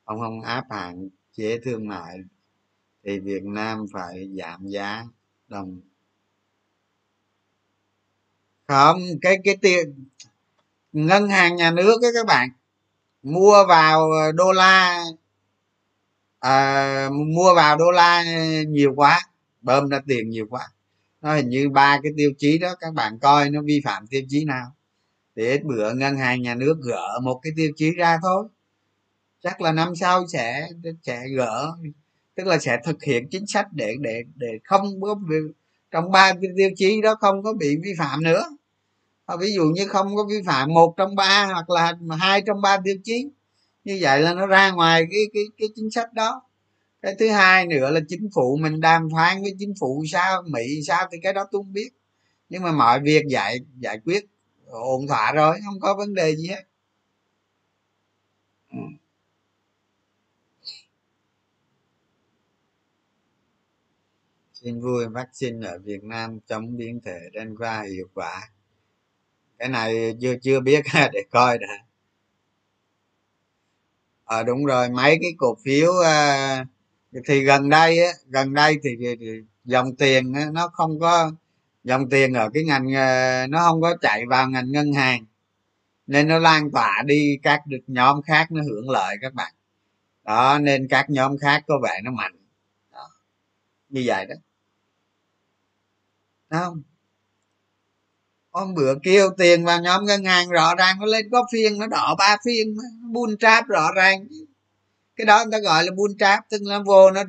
A: không không áp hạn chế thương mại. Thì việt nam phải giảm giá đồng. Không cái cái tiền ngân hàng nhà nước ấy các bạn mua vào đô la à, mua vào đô la nhiều quá bơm ra tiền nhiều quá. Nó hình như ba cái tiêu chí đó các bạn coi nó vi phạm tiêu chí nào. Thì ít bữa ngân hàng nhà nước gỡ một cái tiêu chí ra thôi. Chắc là năm sau sẽ sẽ gỡ tức là sẽ thực hiện chính sách để để để không có trong ba cái tiêu chí đó không có bị vi phạm nữa. À, ví dụ như không có vi phạm một trong ba hoặc là hai trong ba tiêu chí, như vậy là nó ra ngoài cái cái cái chính sách đó. Cái thứ hai nữa là chính phủ, mình đàm phán với chính phủ sao mỹ, sao thì cái đó tôi không biết. Nhưng mà mọi việc giải giải quyết ổn thỏa rồi, không có vấn đề gì hết. Xin vui vaccine ở Việt Nam chống biến thể Delta hiệu quả. Cái này chưa chưa biết để coi đã. À, đúng rồi mấy cái cổ phiếu à, thì gần đây á gần đây thì, thì, thì dòng tiền á, nó không có dòng tiền ở cái ngành à, nó không có chạy vào ngành ngân hàng. Nên nó lan tỏa đi các được nhóm khác nó hưởng lợi các bạn. Đó nên các nhóm khác có vẻ nó mạnh. Đó. như vậy đó không? Hôm bữa kêu tiền vào nhóm ngân hàng rõ ràng, nó lên có phiên, nó đỏ ba phiên buôn tráp rõ ràng. Cái đó người ta gọi là buôn tráp tức là vô nó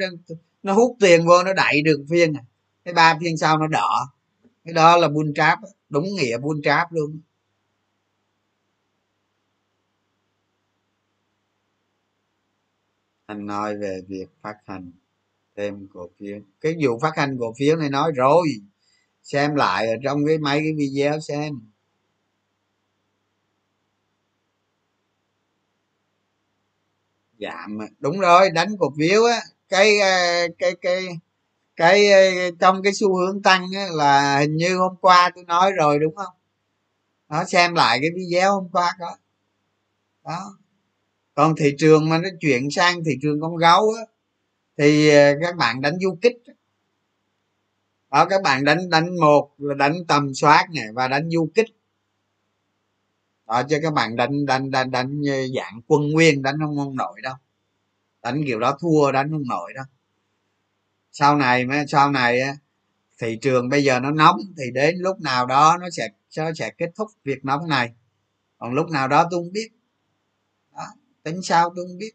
A: nó hút tiền vô nó đẩy được phiên à. cái ba phiên sau nó đỏ. Cái đó là buôn tráp đúng nghĩa buôn tráp luôn. Anh nói về việc phát hành, thêm cổ phiếu. Cái vụ phát hành cổ phiếu này nói rồi xem lại ở trong cái mấy cái video xem. Giảm đúng rồi đánh cổ phiếu á. Cái ờ, cái cái cái ờ, trong cái xu hướng tăng á, là hình như hôm qua tôi nói rồi đúng không? Nó xem lại cái video hôm qua đó đó. Còn thị trường mà nó chuyển sang thị trường con gấu á, thì ờ, các bạn đánh du kích đó các bạn đánh đánh một là đánh tầm soát này và đánh du kích. Đó cho các bạn đánh đánh đánh đánh dạng quân nguyên đánh không ông nội đâu. Đánh kiểu đó thua đánh không nội đâu. Sau này mới sau này thị trường bây giờ nó nóng thì đến lúc nào đó nó sẽ nó sẽ kết thúc việc nóng này. Còn lúc nào đó tôi không biết. Đó, tính sao tôi không biết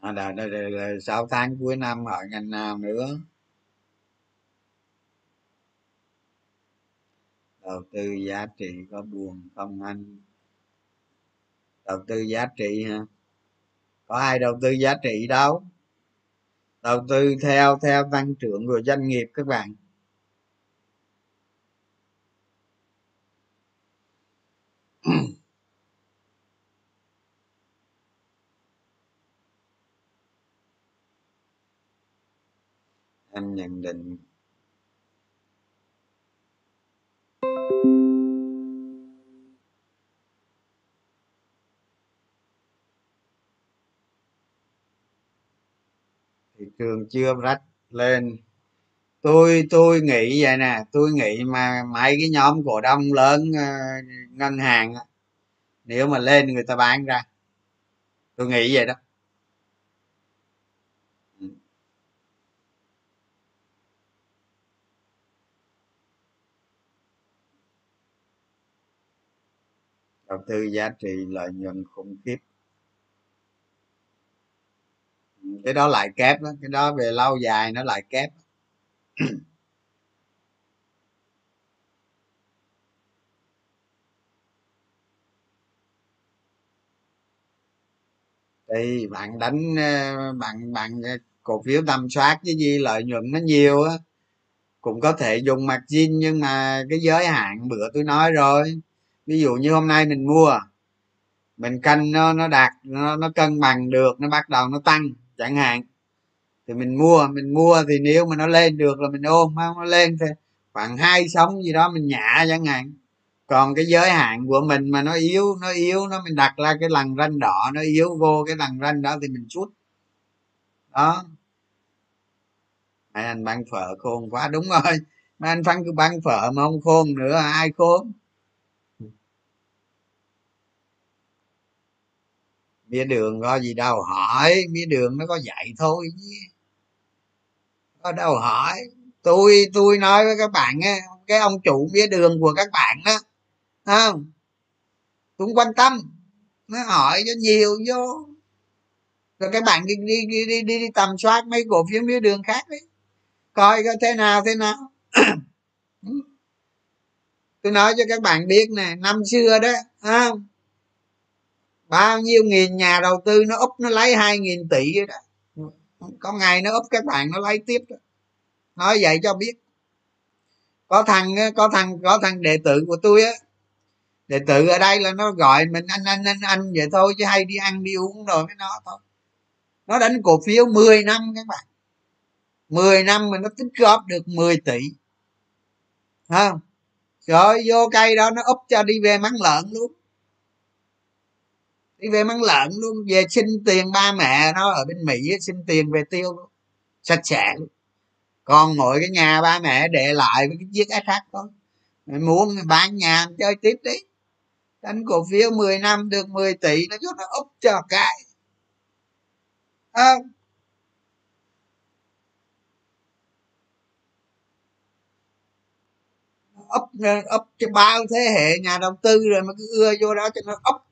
A: à, là, là, là, là sáu tháng cuối năm ở ngành nào nữa? Đầu tư giá trị có buồn không anh? Đầu tư giá trị ha có ai đầu tư giá trị đâu? Đầu tư theo theo tăng trưởng của doanh nghiệp các bạn. Anh nhận định. Thị trường chưa rách lên. Tôi tôi nghĩ vậy nè, tôi nghĩ mà mấy cái nhóm cổ đông lớn ờ, ngân hàng nếu mà lên người ta bán ra, tôi nghĩ vậy đó. Đầu tư giá trị lợi nhuận khủng khiếp. Cái đó lại kép đó, cái đó về lâu dài nó lại kép. Thì bạn đánh ờ, bạn bạn ờ, cổ phiếu tầm soát cái gì, lợi nhuận nó nhiều á, cũng có thể dùng margin nhưng mà cái giới hạn, bữa tôi nói rồi ví dụ như hôm nay mình mua mình canh nó nó đạt nó, nó cân bằng được nó bắt đầu nó tăng chẳng hạn. Thì mình mua mình mua thì nếu mà nó lên được là mình ôm không nó lên thì khoảng hai sống gì đó mình nhả chẳng hạn. Còn cái giới hạn của mình mà nó yếu nó yếu nó mình đặt ra cái lằn ranh đỏ nó yếu vô cái lằn ranh đó thì mình rút đó. Mấy anh bán phở khôn quá đúng rồi. Mà anh phân cứ bán phở mà không khôn nữa ai khôn? Mía đường có gì đâu hỏi mía đường nó có dạy thôi có đâu hỏi. Tôi tôi nói với các bạn á cái ông chủ mía đường của các bạn đó không? Cũng quan tâm nó hỏi cho nhiều vô. Rồi các bạn đi đi đi đi, đi, đi tầm soát mấy cổ phiếu mía đường khác đi. Coi có thế nào thế nào. Tôi nói cho các bạn biết nè năm xưa đó không? Bao nhiêu nghìn nhà đầu tư nó úp nó lấy hai nghìn tỷ đó. Có ngày nó úp các bạn nó lấy tiếp đó. Nói vậy cho biết. Có thằng có thằng có thằng đệ tử của tôi á. Đệ tử ở đây là nó gọi mình anh anh anh anh vậy thôi, chứ hay đi ăn, đi uống rồi với nó thôi. Nó đánh cổ phiếu 10 năm các bạn. 10 năm mà nó tích góp được 10 tỷ. Không? Rồi vô cây đó, nó úp cho đi về mắng lợn luôn đi về mắng lợn luôn về xin tiền ba mẹ nó ở bên mỹ xin tiền về tiêu luôn sạch sẽ. Còn mỗi cái nhà ba mẹ để lại với cái chiếc sh thôi mày muốn bán nhà chơi tiếp đi. Đánh cổ phiếu 10 năm được 10 tỷ nó cho nó úp cho cái. Ờ. À, ấp ấp cho bao thế hệ nhà đầu tư rồi mà cứ ưa vô đó cho nó ấp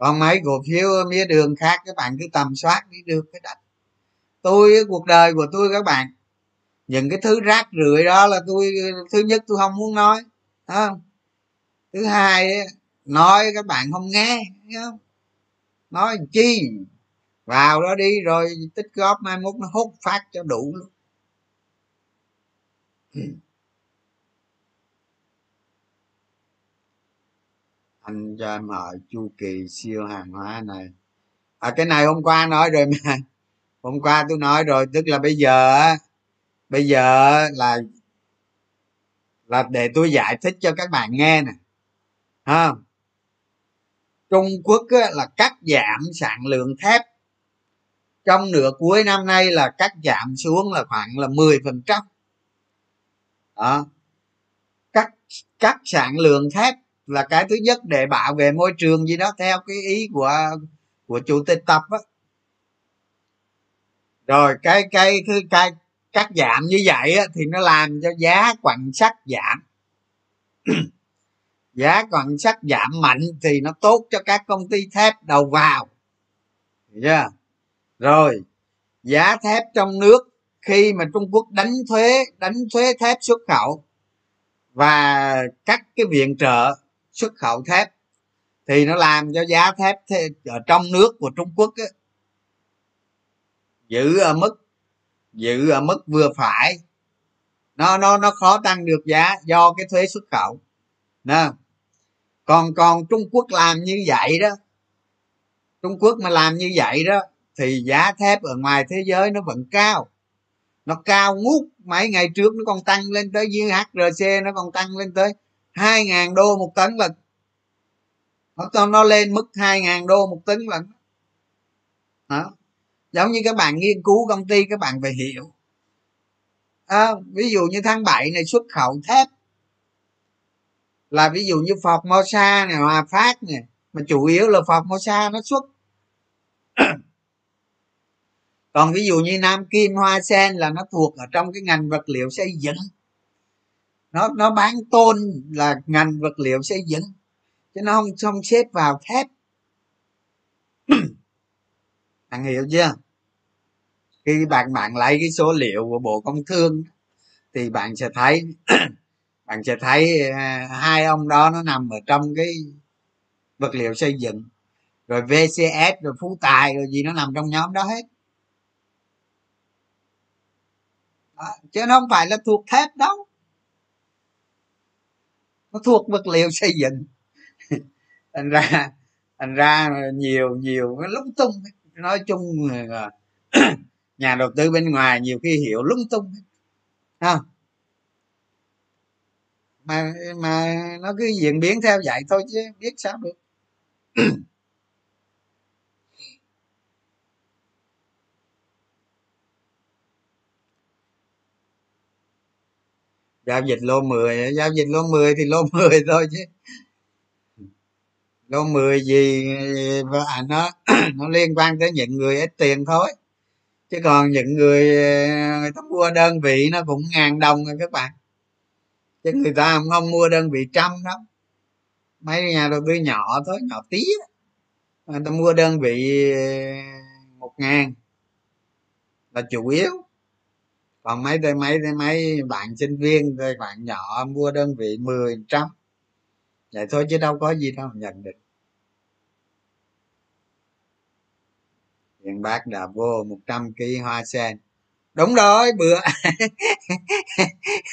A: còn mấy cổ phiếu mía đường khác, các bạn cứ tầm soát đi được cái đất tôi, cuộc đời của tôi các bạn, những cái thứ rác rưởi đó là tôi, thứ nhất tôi không muốn nói không? Thứ hai nói các bạn không nghe không? nói chi? Vào đó đi rồi tích góp mai mốt nó hút phát cho đủ luôn. Anh cho em hỏi chu kỳ siêu hàng hóa này. À cái này hôm qua nói rồi mà. Hôm qua tôi nói rồi, tức là bây giờ bây giờ là là để tôi giải thích cho các bạn nghe nè. Ha trung quốc là cắt giảm sản lượng thép. Trong nửa cuối năm nay là cắt giảm xuống là khoảng là 10 phần trăm. Đó. Cắt cắt sản lượng thép là cái thứ nhất để bảo vệ môi trường gì đó theo cái ý của của chủ tịch tập á. Rồi cái cái thứ cái cắt giảm như vậy á, thì nó làm cho giá quặng sắt giảm. Giá quặng sắt giảm mạnh thì nó tốt cho các công ty thép đầu vào. Yeah. rồi giá thép trong nước khi mà trung quốc đánh thuế đánh thuế thép xuất khẩu và cắt cái viện trợ xuất khẩu thép thì nó làm cho giá thép ở trong nước của trung quốc ấy, giữ ở mức giữ ở mức vừa phải. Nó nó nó khó tăng được giá do cái thuế xuất khẩu nè. Còn còn trung quốc làm như vậy đó trung quốc mà làm như vậy đó thì giá thép ở ngoài thế giới nó vẫn cao. Nó cao ngút mấy ngày trước nó còn tăng lên tới dưới hrc nó còn tăng lên tới hai ngàn đô một tấn lần nó nó lên mức hai ngàn đô một tấn lần đó. Giống như các bạn nghiên cứu công ty các bạn phải hiểu. À, ví dụ như tháng 7 này xuất khẩu thép. Là ví dụ như Formosa này Hòa Phát này. Mà chủ yếu là Formosa nó xuất. Còn ví dụ như Nam Kim Hoa Sen là nó thuộc ở trong cái ngành vật liệu xây dựng nó nó bán tôn là ngành vật liệu xây dựng, chứ nó không không xếp vào thép. Bạn hiểu chưa? Khi bạn bạn lấy cái số liệu của bộ công thương, thì bạn sẽ thấy, bạn sẽ thấy à, hai ông đó nó nằm ở trong cái vật liệu xây dựng, rồi vcs rồi phú tài, rồi gì nó nằm trong nhóm đó hết. Đó. chứ nó không phải là thuộc thép đâu nó thuộc vật liệu xây dựng. Thành ra thành ra nhiều nhiều cái lúng tung nói chung là nhà đầu tư bên ngoài nhiều khi hiểu lung tung không mà mà nó cứ diễn biến theo vậy thôi chứ biết sao được. giao dịch lô 10 giao dịch lô 10 thì lô 10 thôi chứ. Lô 10 gì và nó nó liên quan tới những người ít tiền thôi. Chứ còn những người à, người ta mua đơn vị nó cũng ngàn đồng rồi các bạn. Chứ người ta không, không mua đơn vị trăm đâu. Mấy nhà đầu tư nhỏ thôi nhỏ tí người ta mua đơn vị à, một ngàn là chủ yếu còn mấy tay mấy tay mấy bạn sinh viên tay bạn nhỏ mua đơn vị mười trăm. Vậy thôi chứ đâu có gì đâu, nhận định hiện bác đã vô 100 kg hoa sen. Đúng rồi, bữa.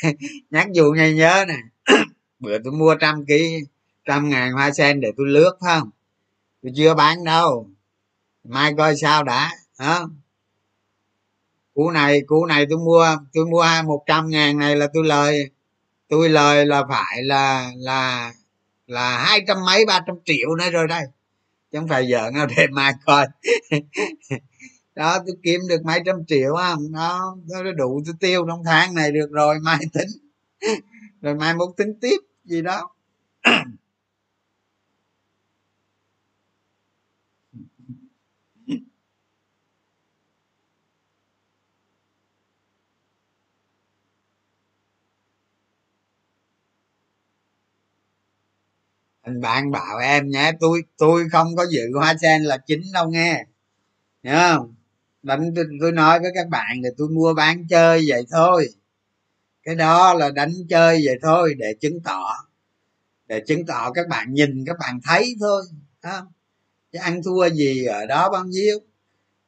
A: Nhắc dù ngày nhớ nè. Bữa tôi mua trăm ký, trăm ngàn hoa sen để tôi lướt, phải không? Tôi chưa bán đâu. Mai coi sao đã hả cú này cú này tôi mua tôi mua một trăm ngàn này là tôi lời. Tôi lời là phải là là là hai trăm mấy, ba trăm triệu nữa rồi đây. Chứ không phải giỡn đâu, để mai coi. Đó, tôi kiếm được mấy trăm triệu không nó nó đủ tôi tiêu trong tháng này được rồi, mai tính. Rồi mai muốn tính tiếp, gì đó. anh bạn bảo em nhé tôi tôi không có dự hoa sen là chính đâu nghe. Hiểu không? Đánh tôi, tôi nói với các bạn là tôi mua bán chơi vậy thôi. Cái đó là đánh chơi vậy thôi để chứng tỏ để chứng tỏ các bạn nhìn các bạn thấy thôi không? chứ ăn thua gì ở đó bao nhiêu?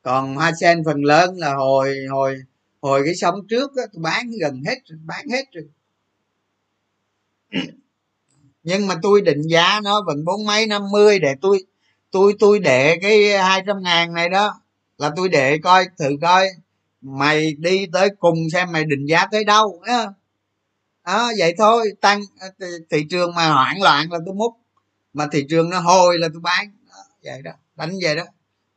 A: Còn hoa sen phần lớn là hồi hồi hồi cái sống trước đó, tôi bán gần hết bán hết rồi nhưng mà tôi định giá nó vẫn bốn mấy năm mươi để tôi tôi tôi để cái hai trăm ngàn này đó. Là tôi để coi thử coi. Mày đi tới cùng xem mày định giá tới đâu đó vậy thôi. Tăng ờ, thị trường mà hoảng loạn là tôi múc. Mà thị trường nó hồi là tôi bán. Đó, vậy đó. Đánh vậy đó.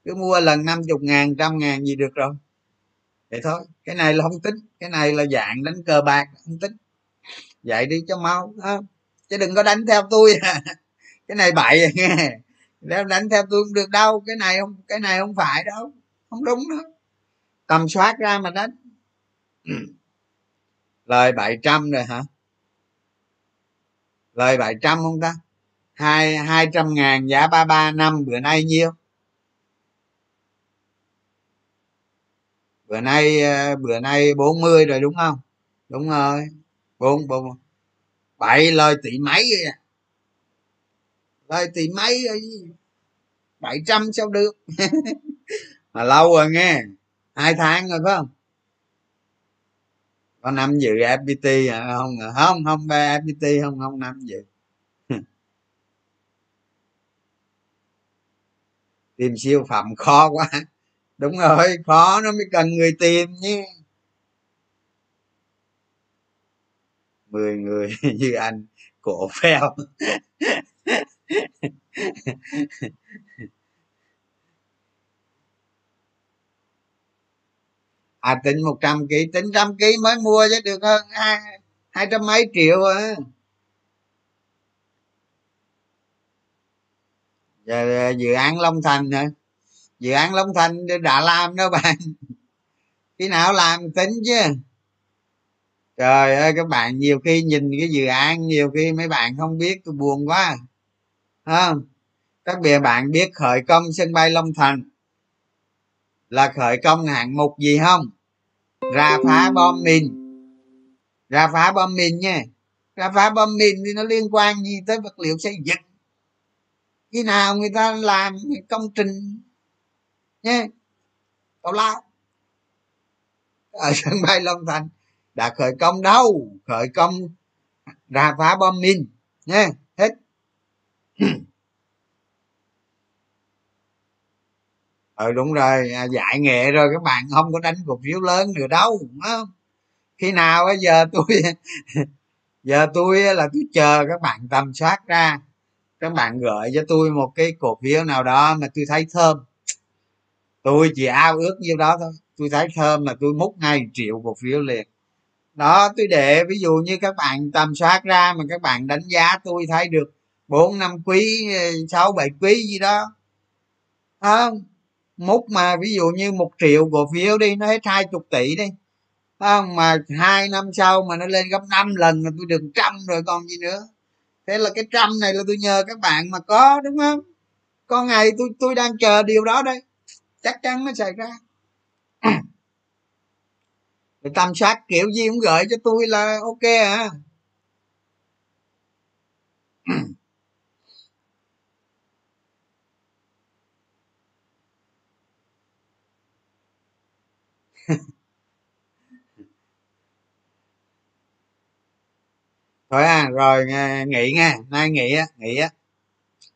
A: Cứ mua lần năm chục ngàn trăm ngàn gì được rồi. Vậy thôi. Cái này là không tính. Cái này là dạng đánh cờ bạc không tính. Vậy đi cho mau đó chứ đừng có đánh theo tôi. Cái này bậy. Nghe nếu đánh theo tôi không được đâu. Cái này không, cái này không phải đâu. Không đúng đâu. Tầm soát ra mà đánh. Lời bảy trăm rồi hả? Lời bảy trăm không ta? Hai hai trăm ngàn giá ba ba năm. Bữa nay nhiêu? Bữa nay ờ, bữa nay 40 rồi đúng không? Đúng rồi. Bốn bốn bảy lời tỷ mấy vậy lời tỷ mấy ờ, bảy trăm sao được? Mà lâu rồi nghe, hai tháng rồi phải không? Có năm dự fpt à? không không không fpt không không năm dự tìm siêu phẩm khó quá. Đúng rồi, khó nó mới cần người tìm nhé. Mười người như anh, cổ phèo à tính một trăm ký, tính trăm ký mới mua chứ được hơn hai hai trăm mấy triệu à. Giờ ờ, dự án long thành hả? Dự án long thành đã làm đó bạn. Khi nào làm tính chứ? Trời ơi các bạn nhiều khi nhìn cái dự án nhiều khi mấy bạn không biết tôi buồn quá à, các bè bạn biết khởi công sân bay long thành là khởi công hạng mục gì không? Ra phá bom mìn. Ra phá bom mìn nha. Ra phá bom mìn thì nó liên quan gì tới vật liệu xây dựng? Khi nào người ta làm công trình nha? Tào lao. Ở sân bay long thành đã khởi công đâu? Khởi công ra phá bom mìn, nha, hết. Ừ đúng rồi à, dạy nghệ rồi, các bạn không có đánh cổ phiếu lớn nữa đâu khi nào bây giờ tôi giờ tôi là tôi chờ các bạn tầm soát ra. Các bạn gửi cho tôi một cái cổ phiếu nào đó mà tôi thấy thơm. Tôi chỉ ao ước nhiêu đó thôi. Tôi thấy thơm là tôi múc ngay triệu cổ phiếu liền đó, tôi để ví dụ như các bạn tầm soát ra mà các bạn đánh giá, tôi thấy được bốn, năm quý ờ, sáu, bảy quý gì đó. Không? Múc mà ví dụ như một triệu cổ phiếu đi, nó hết hai chục tỷ đi. Không? Mà hai năm sau mà nó lên gấp năm lần là tôi được trăm rồi còn gì nữa. Thế là cái trăm này là tôi nhờ các bạn mà có, đúng không? Có ngày tôi tôi đang chờ điều đó đây. Chắc chắn nó xảy ra tầm sát kiểu gì cũng gửi cho tôi là ok à. Thôi à rồi à, nghỉ nha. Nay nghỉ á nghỉ á.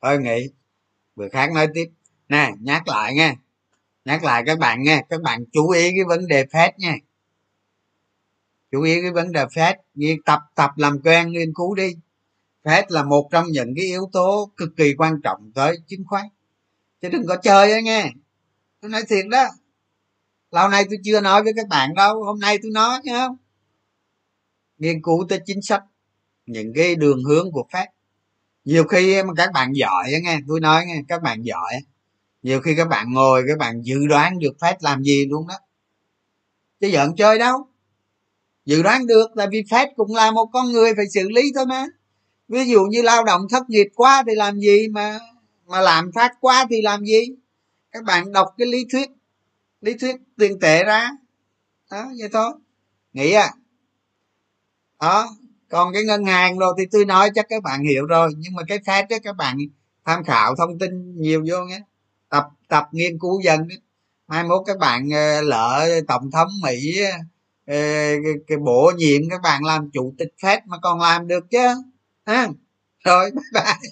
A: Thôi nghỉ bữa khác nói tiếp. Nè, nhắc lại nha. Nhắc lại các bạn nha, các bạn chú ý cái vấn đề phép nha chú ý cái vấn đề phép nghiên tập tập làm quen, nghiên cứu đi. Phép là một trong những cái yếu tố cực kỳ quan trọng tới chứng khoán. Chứ đừng có chơi á nghe. Tôi nói thiệt đó. Lâu nay tôi chưa nói với các bạn đâu, hôm nay tôi nói nhá không? Nghiên cứu tới chính sách, những cái đường hướng của phép. Nhiều khi mà các bạn giỏi á nghe, tôi nói nghe, các bạn giỏi nhiều khi các bạn ngồi, các bạn dự đoán được phép làm gì luôn đó. Chứ giận chơi đâu dự đoán được tại vì phép cũng là một con người phải xử lý thôi mà. Ví dụ như lao động thất nghiệp quá thì làm gì mà mà làm phát quá thì làm gì? Các bạn đọc cái lý thuyết lý thuyết tiền tệ ra. Đó, vậy thôi. Nghĩ à. Đó, còn cái ngân hàng rồi thì tôi nói chắc các bạn hiểu rồi, nhưng mà cái phép đó các bạn tham khảo thông tin nhiều vô nhé. Tập tập nghiên cứu dần mai mốt các bạn ờ, lỡ tổng thống mỹ cái, cái bộ nhiệm các bạn làm chủ tịch phép mà còn làm được chứ ha? Rồi bye bye.